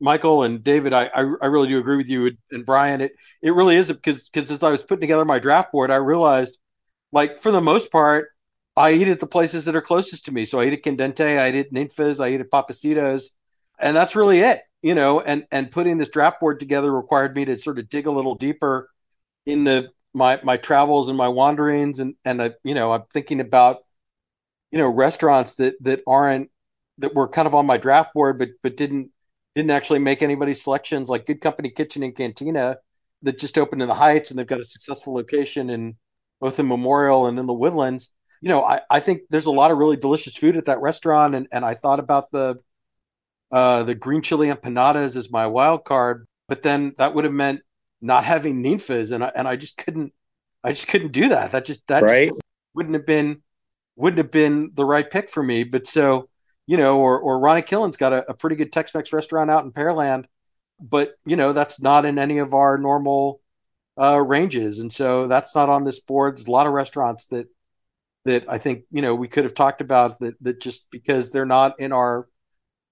Michael and David, I, I I really do agree with you and Bryan. It it really is because because as I was putting together my draft board, I realized like for the most part, I eat at the places that are closest to me. So I eat at Candente, I eat at Ninfas, I eat at Pappasitos, and that's really it. You know, and and putting this draft board together required me to sort of dig a little deeper into my my travels and my wanderings, and and I, you know I'm thinking about you know restaurants that that aren't that were kind of on my draft board, but but didn't didn't actually make anybody's selections, like Good Company Kitchen and Cantina that just opened in the Heights and they've got a successful location in both in Memorial and in the Woodlands. You know, I, I think there's a lot of really delicious food at that restaurant. And, and I thought about the uh, the green chili empanadas as my wild card, but then that would have meant not having ninfas, and I, and I just couldn't I just couldn't do that. That just that right. just wouldn't have been wouldn't have been the right pick for me. But so you know, or or Ronnie Killen's got a, a pretty good Tex-Mex restaurant out in Pearland, but you know that's not in any of our normal uh, ranges, and so that's not on this board. There's a lot of restaurants that that I think you know we could have talked about that that just because they're not in our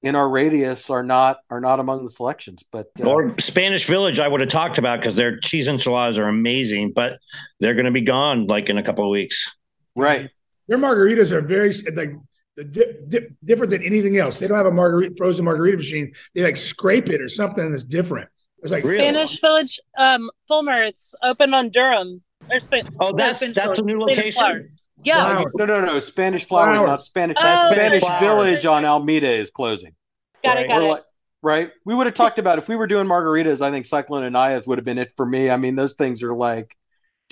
in our radius are not are not among the selections. But uh, or Spanish Village, I would have talked about because their cheese enchiladas are amazing, but they're going to be gone like in a couple of weeks. Right. Their margaritas are very like di- di- different than anything else. They don't have a margarita frozen margarita machine. They like scrape it or something that's different. It's like Spanish Village, um, Fulmer. It's open on Durham. Or Sp- oh, that's that's Village, a new location. Yeah. Flowers. No, no, no. Spanish flowers, flowers. not Spanish. Oh, Spanish flowers. Village on Alameda is closing. Got right. it. Got it. right. We would have talked about if we were doing margaritas. I think Cyclone Anaya's would have been it for me. I mean, those things are like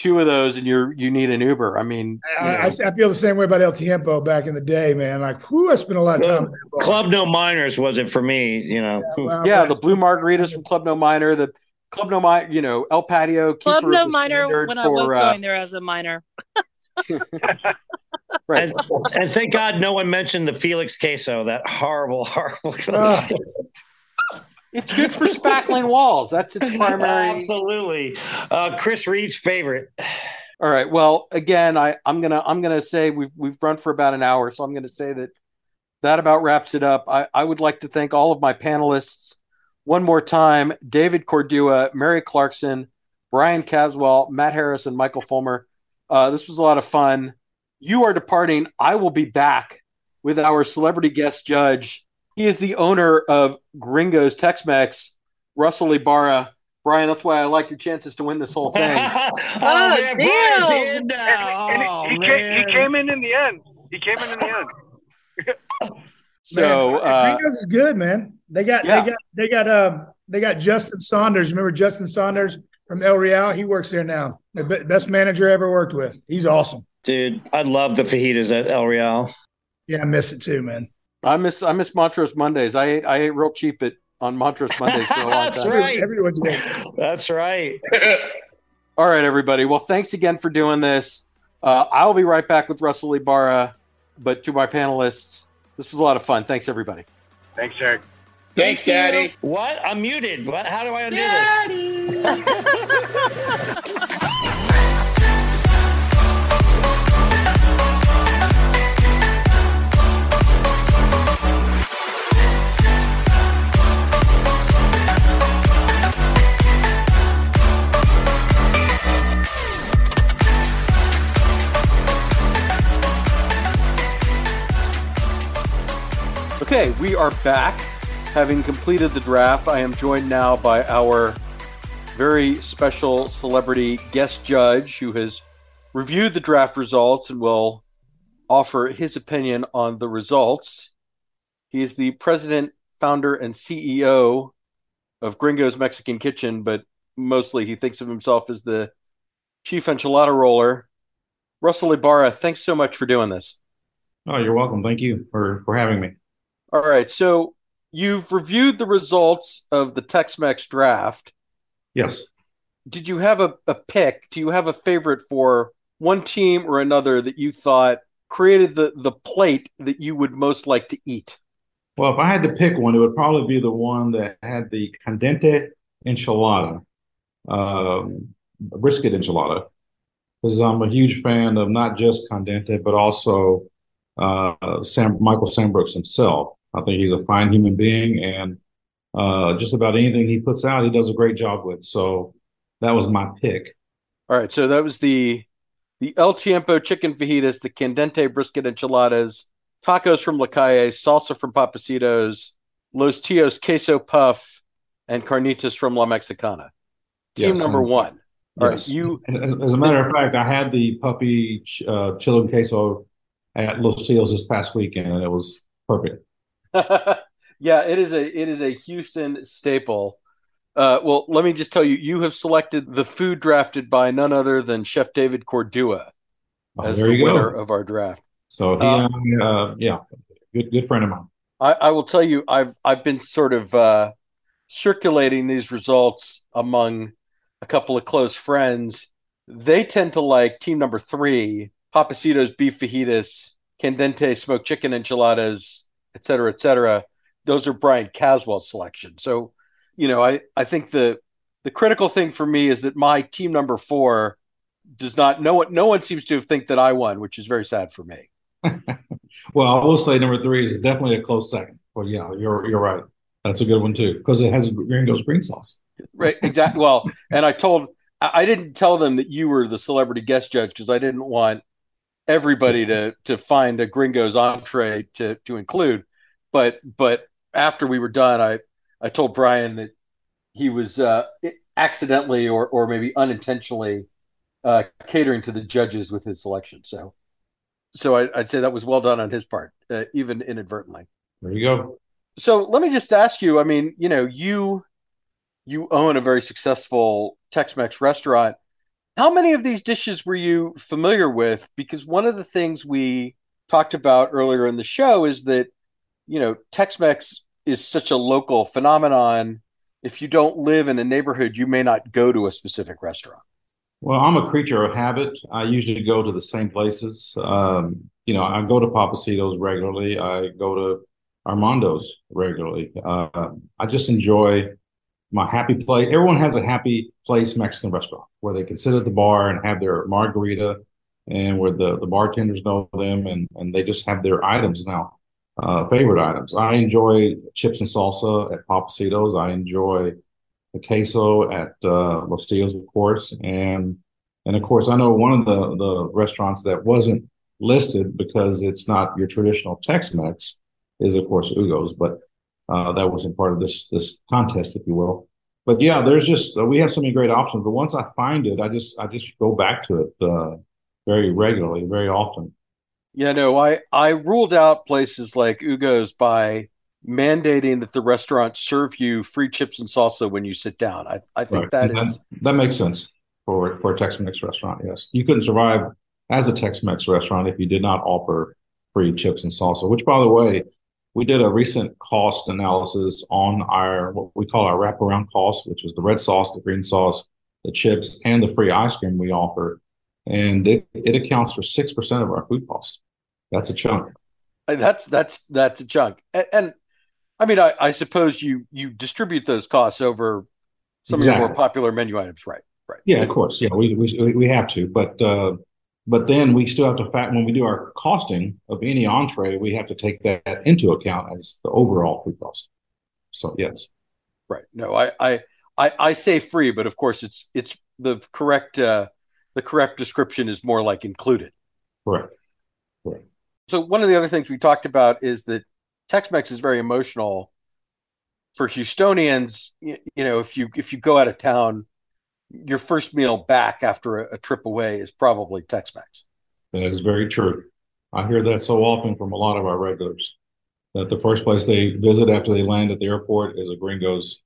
two of those, and you're you need an Uber. I mean, I, I, I, feel the same way about El Tiempo back in the day, man. Like, who I spent a lot of time. Club No Minors was it for me? You know. Yeah, well, yeah the blue margaritas from Club No Minor. The Club No Minor, you know, El Patio. Club No Minor when I was uh, going there as a minor. right. And, and, thank God no one mentioned the Felix queso, that horrible, horrible. Uh, it's good for spackling walls. That's its primary. Absolutely, uh, Chris Reed's favorite. All right. Well, again, I, I'm gonna I'm gonna say we've we've run for about an hour, so I'm gonna say that that about wraps it up. I, I would like to thank all of my panelists one more time: David Cordúa, Mary Clarkson, Bryan Caswell, Matt Harris, and Michael Fulmer. Uh, this was a lot of fun. You are departing. I will be back with our celebrity guest judge. He is the owner of Gringo's Tex Mex, Russell Ybarra. Bryan, that's why I like your chances to win this whole thing. oh, oh man, damn. And, and oh, he, came, he, came, in in the end. He came in in the end. so man, uh, Gringo's is good, man. They got yeah. they got they got uh they got Justin Saunders. Remember Justin Saunders from El Real? He works there now. The best manager I ever worked with. He's awesome. Dude, I love the fajitas at El Real. Yeah, I miss it too, man. I miss I miss Montrose Mondays. I ate I ate real cheap at on Montrose Mondays for a long That's time. Right. Everyone's That's right. All right, everybody. Well, thanks again for doing this. Uh, I'll be right back with Russell Ybarra, but to my panelists, this was a lot of fun. Thanks, everybody. Thanks, Eric. Thanks, Thank Daddy. What? I'm muted. What? How do I undo Daddy. this? Okay, we are back. Having completed the draft, I am joined now by our very special celebrity guest judge who has reviewed the draft results and will offer his opinion on the results. He is the president, founder, and CEO of Gringo's Mexican Kitchen, but mostly he thinks of himself as the chief enchilada roller. Russell Ybarra, thanks so much for doing this. Oh, you're welcome. Thank you for, for having me. All right. So you've reviewed the results of the Tex Mex draft. Yes. Did you have a, a pick? Do you have a favorite for one team or another that you thought created the, the plate that you would most like to eat? Well, if I had to pick one, it would probably be the one that had the candente enchilada, um, brisket enchilada, because I'm a huge fan of not just candente, but also uh, Sam, Michael Sambrooks himself. I think he's a fine human being, and uh, just about anything he puts out, he does a great job with. So that was my pick. All right, so that was the the El Tiempo chicken fajitas, the candente brisket enchiladas, tacos from La Calle, salsa from Pappasitos, Los Tios queso puff, and carnitas from La Mexicana. Team yes, number one. All yes. right, you. As, a matter of fact, I had the puppy uh, chili queso at Los Tios this past weekend, and it was perfect. Yeah, it is a it is a Houston staple. Uh, well, let me just tell you, you have selected the food drafted by none other than Chef David Cordúa Oh, as the winner go. of our draft. So he, Uh, I, uh, yeah, good good friend of mine. I, I will tell you, I've I've been sort of uh, circulating these results among a couple of close friends. They tend to like team number three, Pappasitos beef fajitas, candente smoked chicken enchiladas, et cetera, et cetera. Those are Bryan Caswell's selection. So, you know, I, I think the the critical thing for me is that my team number four does not no one no one seems to think that I won, which is very sad for me. Well, I will say number three is definitely a close second. But yeah, you're you're right. That's a good one too because it has Gringo's green sauce. Right, exactly. Well, and I told I I didn't tell them that you were the celebrity guest judge because I didn't want everybody to to find a Gringo's entree to to include. But but after we were done, I I told Bryan that he was uh, accidentally or or maybe unintentionally uh, catering to the judges with his selection. So so I, I'd say that was well done on his part, uh, even inadvertently. There you go. So let me just ask you. I mean, you know, you you own a very successful Tex-Mex restaurant. How many of these dishes were you familiar with? Because one of the things we talked about earlier in the show is that you know Tex-Mex is such a local phenomenon. If you don't live in a neighborhood, you may not go to a specific restaurant. Well, I'm a creature of habit. I usually go to the same places. Um, you know, I go to Pappasitos regularly. I go to Armando's regularly. Uh, I just enjoy my happy place. Everyone has a happy place Mexican restaurant where they can sit at the bar and have their margarita and where the, the bartenders know them and, and they just have their items now, uh, favorite items. I enjoy chips and salsa at Pappasitos. I enjoy the queso at uh, Los Tios, of course, and and of course I know one of the the restaurants that wasn't listed because it's not your traditional Tex-Mex is of course Hugo's, but uh, that wasn't part of this this contest, if you will. But yeah, there's just uh, we have so many great options. But once I find it, I just I just go back to it uh, very regularly, very often. Yeah, no, I I ruled out places like Hugo's by mandating that the restaurant serve you free chips and salsa when you sit down. I I think Right. that And is that makes sense for for a Tex-Mex restaurant. Yes, you couldn't survive as a Tex-Mex restaurant if you did not offer free chips and salsa. Which, by the way, we did a recent cost analysis on our what we call our wraparound cost, which is the red sauce, the green sauce, the chips, and the free ice cream we offer, and it it accounts for six percent of our food cost. That's a chunk. that's that's that's a chunk. And, and I mean, I, I suppose you you distribute those costs over some of your more popular menu items, right? Right. Yeah, of course. Yeah, we we we have to, but uh, but then we still have to fact when we do our costing of any entree, we have to take that into account as the overall food cost. So yes, Right. No, I, I, I, I say free, but of course it's it's the correct uh, the correct description is more like included. correct. Correct. So one of the other things we talked about is that Tex-Mex is very emotional for Houstonians. You, you know, if you if you go out of town, your first meal back after a, a trip away is probably Tex-Mex. That is very true. I hear that so often from a lot of our regulars that the first place they visit after they land at the airport is a Gringo's,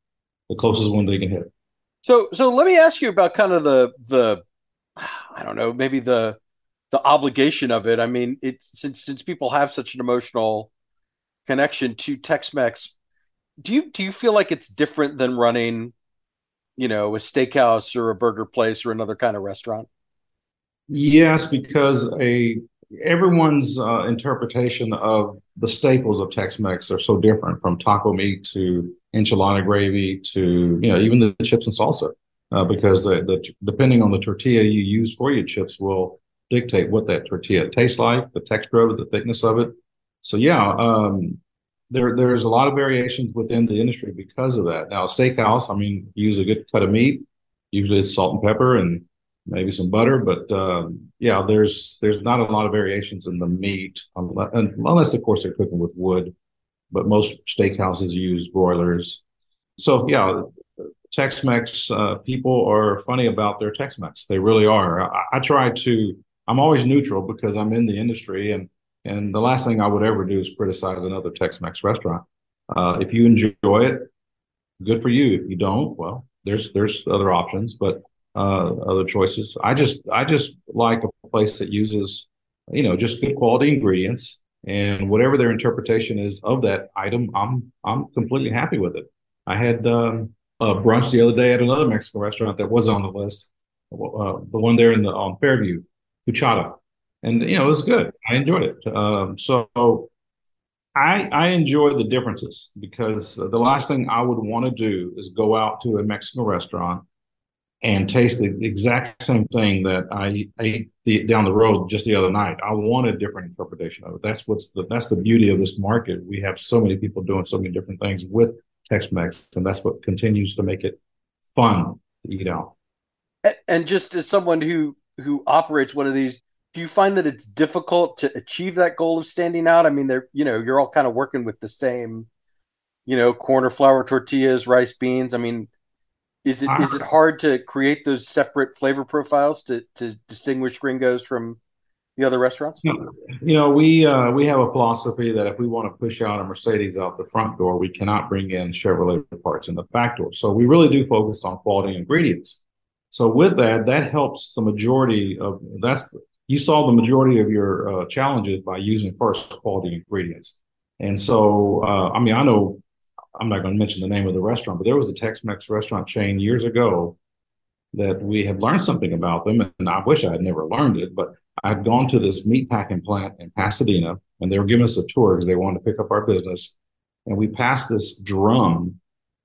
the closest one they can hit. So so let me ask you about kind of the the I don't know maybe the the obligation of it. I mean, it's since since people have such an emotional connection to Tex-Mex, do you do you feel like it's different than running, you know, a steakhouse or a burger place or another kind of restaurant? Yes, because a everyone's uh, interpretation of the staples of Tex-Mex are so different, from taco meat to enchilada gravy to you know even the chips and salsa, uh, because the, the depending on the tortilla you use for your chips will dictate what that tortilla tastes like, the texture of it, the thickness of it. So yeah, um, there there's a lot of variations within the industry because of that. Now, steakhouse, I mean, use a good cut of meat. Usually, it's salt and pepper and maybe some butter, but um, yeah, there's there's not a lot of variations in the meat, unless, unless of course they're cooking with wood. But most steakhouses use broilers. So yeah, Tex-Mex uh, people are funny about their Tex-Mex. They really are. I, I try to. I'm always neutral because I'm in the industry, and and the last thing I would ever do is criticize another Tex-Mex restaurant. Uh, if you enjoy it, good for you. If you don't, well, there's there's other options, but uh, other choices. I just I just like a place that uses you know just good quality ingredients and whatever their interpretation is of that item, I'm I'm completely happy with it. I had um, a brunch the other day at another Mexican restaurant that was on the list, uh, the one there in the on Fairview, Cuchara, and you know it was good. I enjoyed it. Um, so I I enjoy the differences because the last thing I would want to do is go out to a Mexican restaurant and taste the exact same thing that I ate the, down the road just the other night. I want a different interpretation of it. That's what's the that's the beauty of this market. We have so many people doing so many different things with Tex-Mex, and that's what continues to make it fun to eat out. And just as someone who who operates one of these, do you find that it's difficult to achieve that goal of standing out? I mean, they're you know you're all kind of working with the same, you know, corner flour tortillas, rice beans. I mean, is it is it hard to create those separate flavor profiles to to distinguish Gringos from the other restaurants? You know, we uh, we have a philosophy that if we want to push out a Mercedes out the front door, we cannot bring in Chevrolet parts in the back door. So we really do focus on quality ingredients. So with that, that helps the majority of that's you solve the majority of your uh, challenges by using first quality ingredients. And so, uh, I mean, I know I'm not going to mention the name of the restaurant, but there was a Tex-Mex restaurant chain years ago that we had learned something about them, and I wish I had never learned it. But I'd gone to this meat packing plant in Pasadena, and they were giving us a tour because they wanted to pick up our business. And we passed this drum,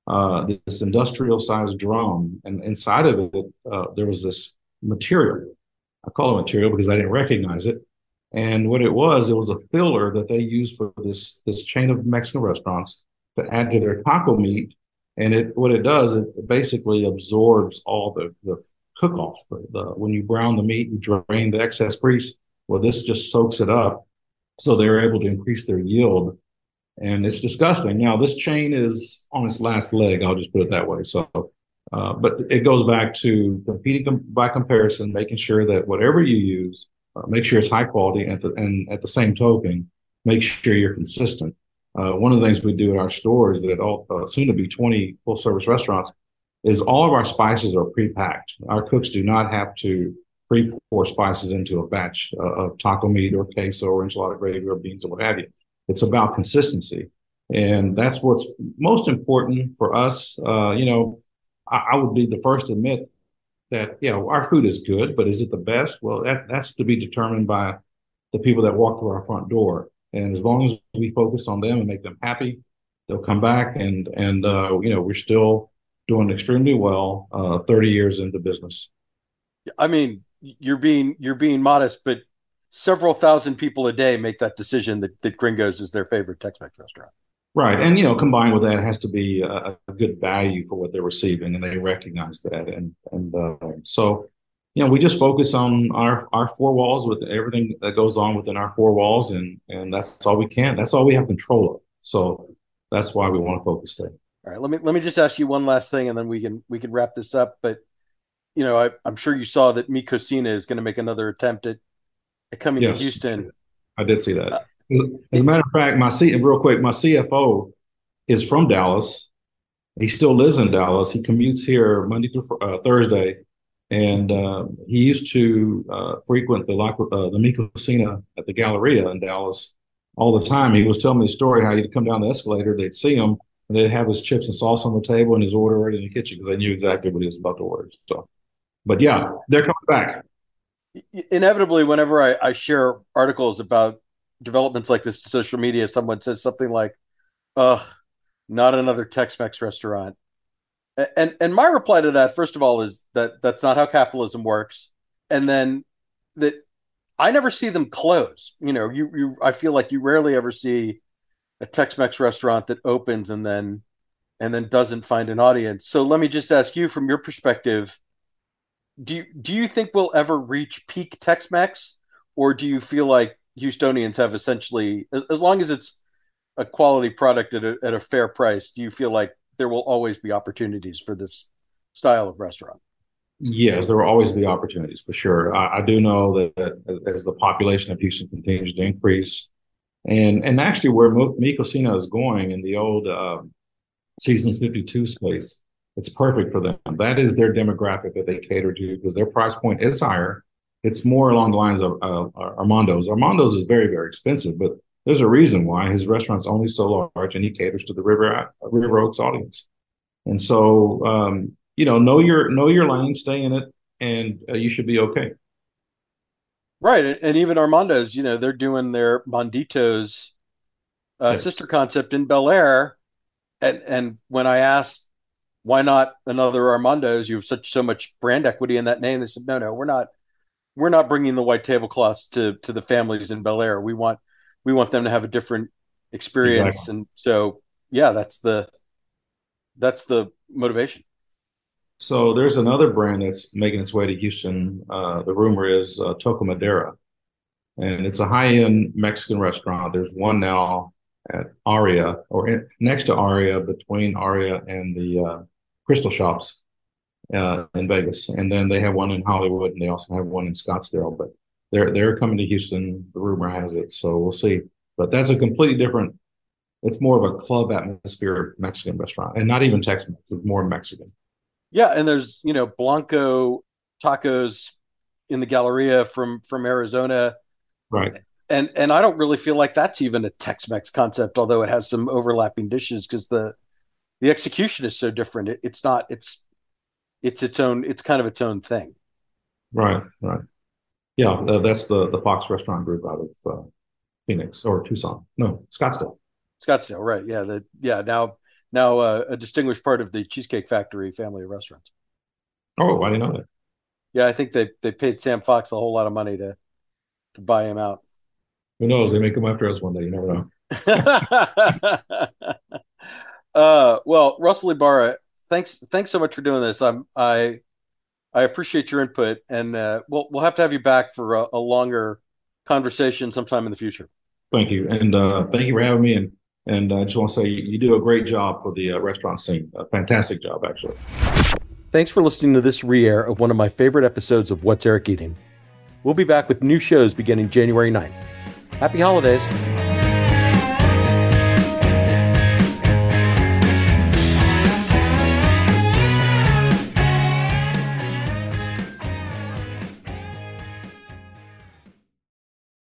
uh, this industrial-sized drum, and inside of it uh, there was this material. I call it material because I didn't recognize it. And what it was, it was a filler that they used for this this chain of Mexican restaurants to add to their taco meat. And it what it does, it basically absorbs all the, the cook off. The, the, when you brown the meat, you drain the excess grease. Well, this just soaks it up. So they're able to increase their yield. And it's disgusting. Now, this chain is on its last leg. I'll just put it that way. So, uh, but it goes back to competing com- by comparison, making sure that whatever you use, uh, make sure it's high quality, and, the, and at the same token, make sure you're consistent. Uh, one of the things we do at our stores that all uh, soon to be 20 full service restaurants is all of our spices are pre-packed. Our cooks do not have to pre-pour spices into a batch uh, of taco meat or queso or enchilada gravy or beans or what have you. It's about consistency. And that's what's most important for us. Uh, you know, I, I, would be the first to admit that, you know, our food is good, but is it the best? Well, that, that's to be determined by the people that walk through our front door. And as long as we focus on them and make them happy, they'll come back. And and uh, you know we're still doing extremely well. Uh, Thirty years into business. I mean, you're being you're being modest, but several thousand people a day make that decision that, that Gringos is their favorite Tex-Mex restaurant. Right, and you know, combined with that has to be a, a good value for what they're receiving, and they recognize that. And and uh, so you know, we just focus on our our four walls with everything that goes on within our four walls, and and that's all we can. That's all we have control of. So that's why we want to focus there. All right, let me let me just ask you one last thing, and then we can we can wrap this up. But you know, I, am sure you saw that Mi Cocina is going to make another attempt at, at coming yes, to Houston. I did see that. As, as a matter of fact, my C real quick, my CFO is from Dallas. He still lives in Dallas. He commutes here Monday through uh, Thursday and uh, he used to uh, frequent the uh, the at the Galleria in Dallas all the time. He was telling me a story how he'd come down the escalator, they'd see him, and they'd have his chips and sauce on the table and his order ready in the kitchen because they knew exactly what he was about to order. So, but yeah, they're coming back. Inevitably, whenever I, I share articles about developments like this to social media, someone says something like, "Ugh, not another Tex-Mex restaurant." And and my reply to that, first of all, is that that's not how capitalism works, and then that I never see them close. You know, you you I feel like you rarely ever see a Tex-Mex restaurant that opens and then and then doesn't find an audience. So let me just ask you, from your perspective, do you do you think we'll ever reach peak Tex-Mex, or do you feel like Houstonians have essentially, as long as it's a quality product at a, at a fair price, do you feel like there will always be opportunities for this style of restaurant. Yes, there will always be opportunities for sure. I, I do know that, that, as the population of Houston continues to increase, And and actually, where Mi Cocina is going in the old uh, Seasons 52 space, it's perfect for them. That is their demographic that they cater to because their price point is higher. It's more along the lines of uh, Armando's. Armando's is very, very expensive, but there's a reason why his restaurant's only so large and he caters to the River River Oaks audience. And so, um, you know, know your know your lane, stay in it, and uh, you should be okay. Right, and even Armando's, you know, they're doing their Monditos uh, yes. sister concept in Bellaire, and and when I asked why not another Armando's, you have such so much brand equity in that name, they said, no, no, we're not, we're not bringing the white tablecloths to to the families in Bellaire. We want we want them to have a different experience, exactly. and so yeah, that's the that's the motivation. So there's another brand that's making its way to Houston. Uh, the rumor is uh, Toca Madera, and it's a high-end Mexican restaurant. There's one now at Aria or in, next to Aria, between Aria and the uh, Crystal Shops uh, in Vegas, and then they have one in Hollywood, and they also have one in Scottsdale. But they're they're coming to Houston. The rumor has it, so we'll see. But that's a completely different. It's more of a club atmosphere Mexican restaurant, and not even Tex-Mex. It's more Mexican. Yeah, and there's you know Blanco tacos in the Galleria from from Arizona, right? And and I don't really feel like that's even a Tex-Mex concept, although it has some overlapping dishes because the the execution is so different. It, it's not. It's it's its own. It's kind of its own thing. Right. Right. Yeah, uh, that's the the Fox Restaurant Group out of uh, Phoenix or Tucson. No, Scottsdale. Scottsdale, right? Yeah, the yeah now now uh, a distinguished part of the Cheesecake Factory family of restaurants. Oh, I didn't know that. Yeah, I think they they paid Sam Fox a whole lot of money to to buy him out. Who knows? They may come after us one day. You never know. uh, well, Russell Ybarra, thanks thanks so much for doing this. I'm I I appreciate your input, and uh, we'll we'll have to have you back for a, a longer conversation sometime in the future. Thank you, and uh, thank you for having me. And and I just want to say you, you do a great job for the uh, restaurant scene. A fantastic job, actually. Thanks for listening to this re-air of one of my favorite episodes of What's Eric Eating. We'll be back with new shows beginning January 9th. Happy holidays.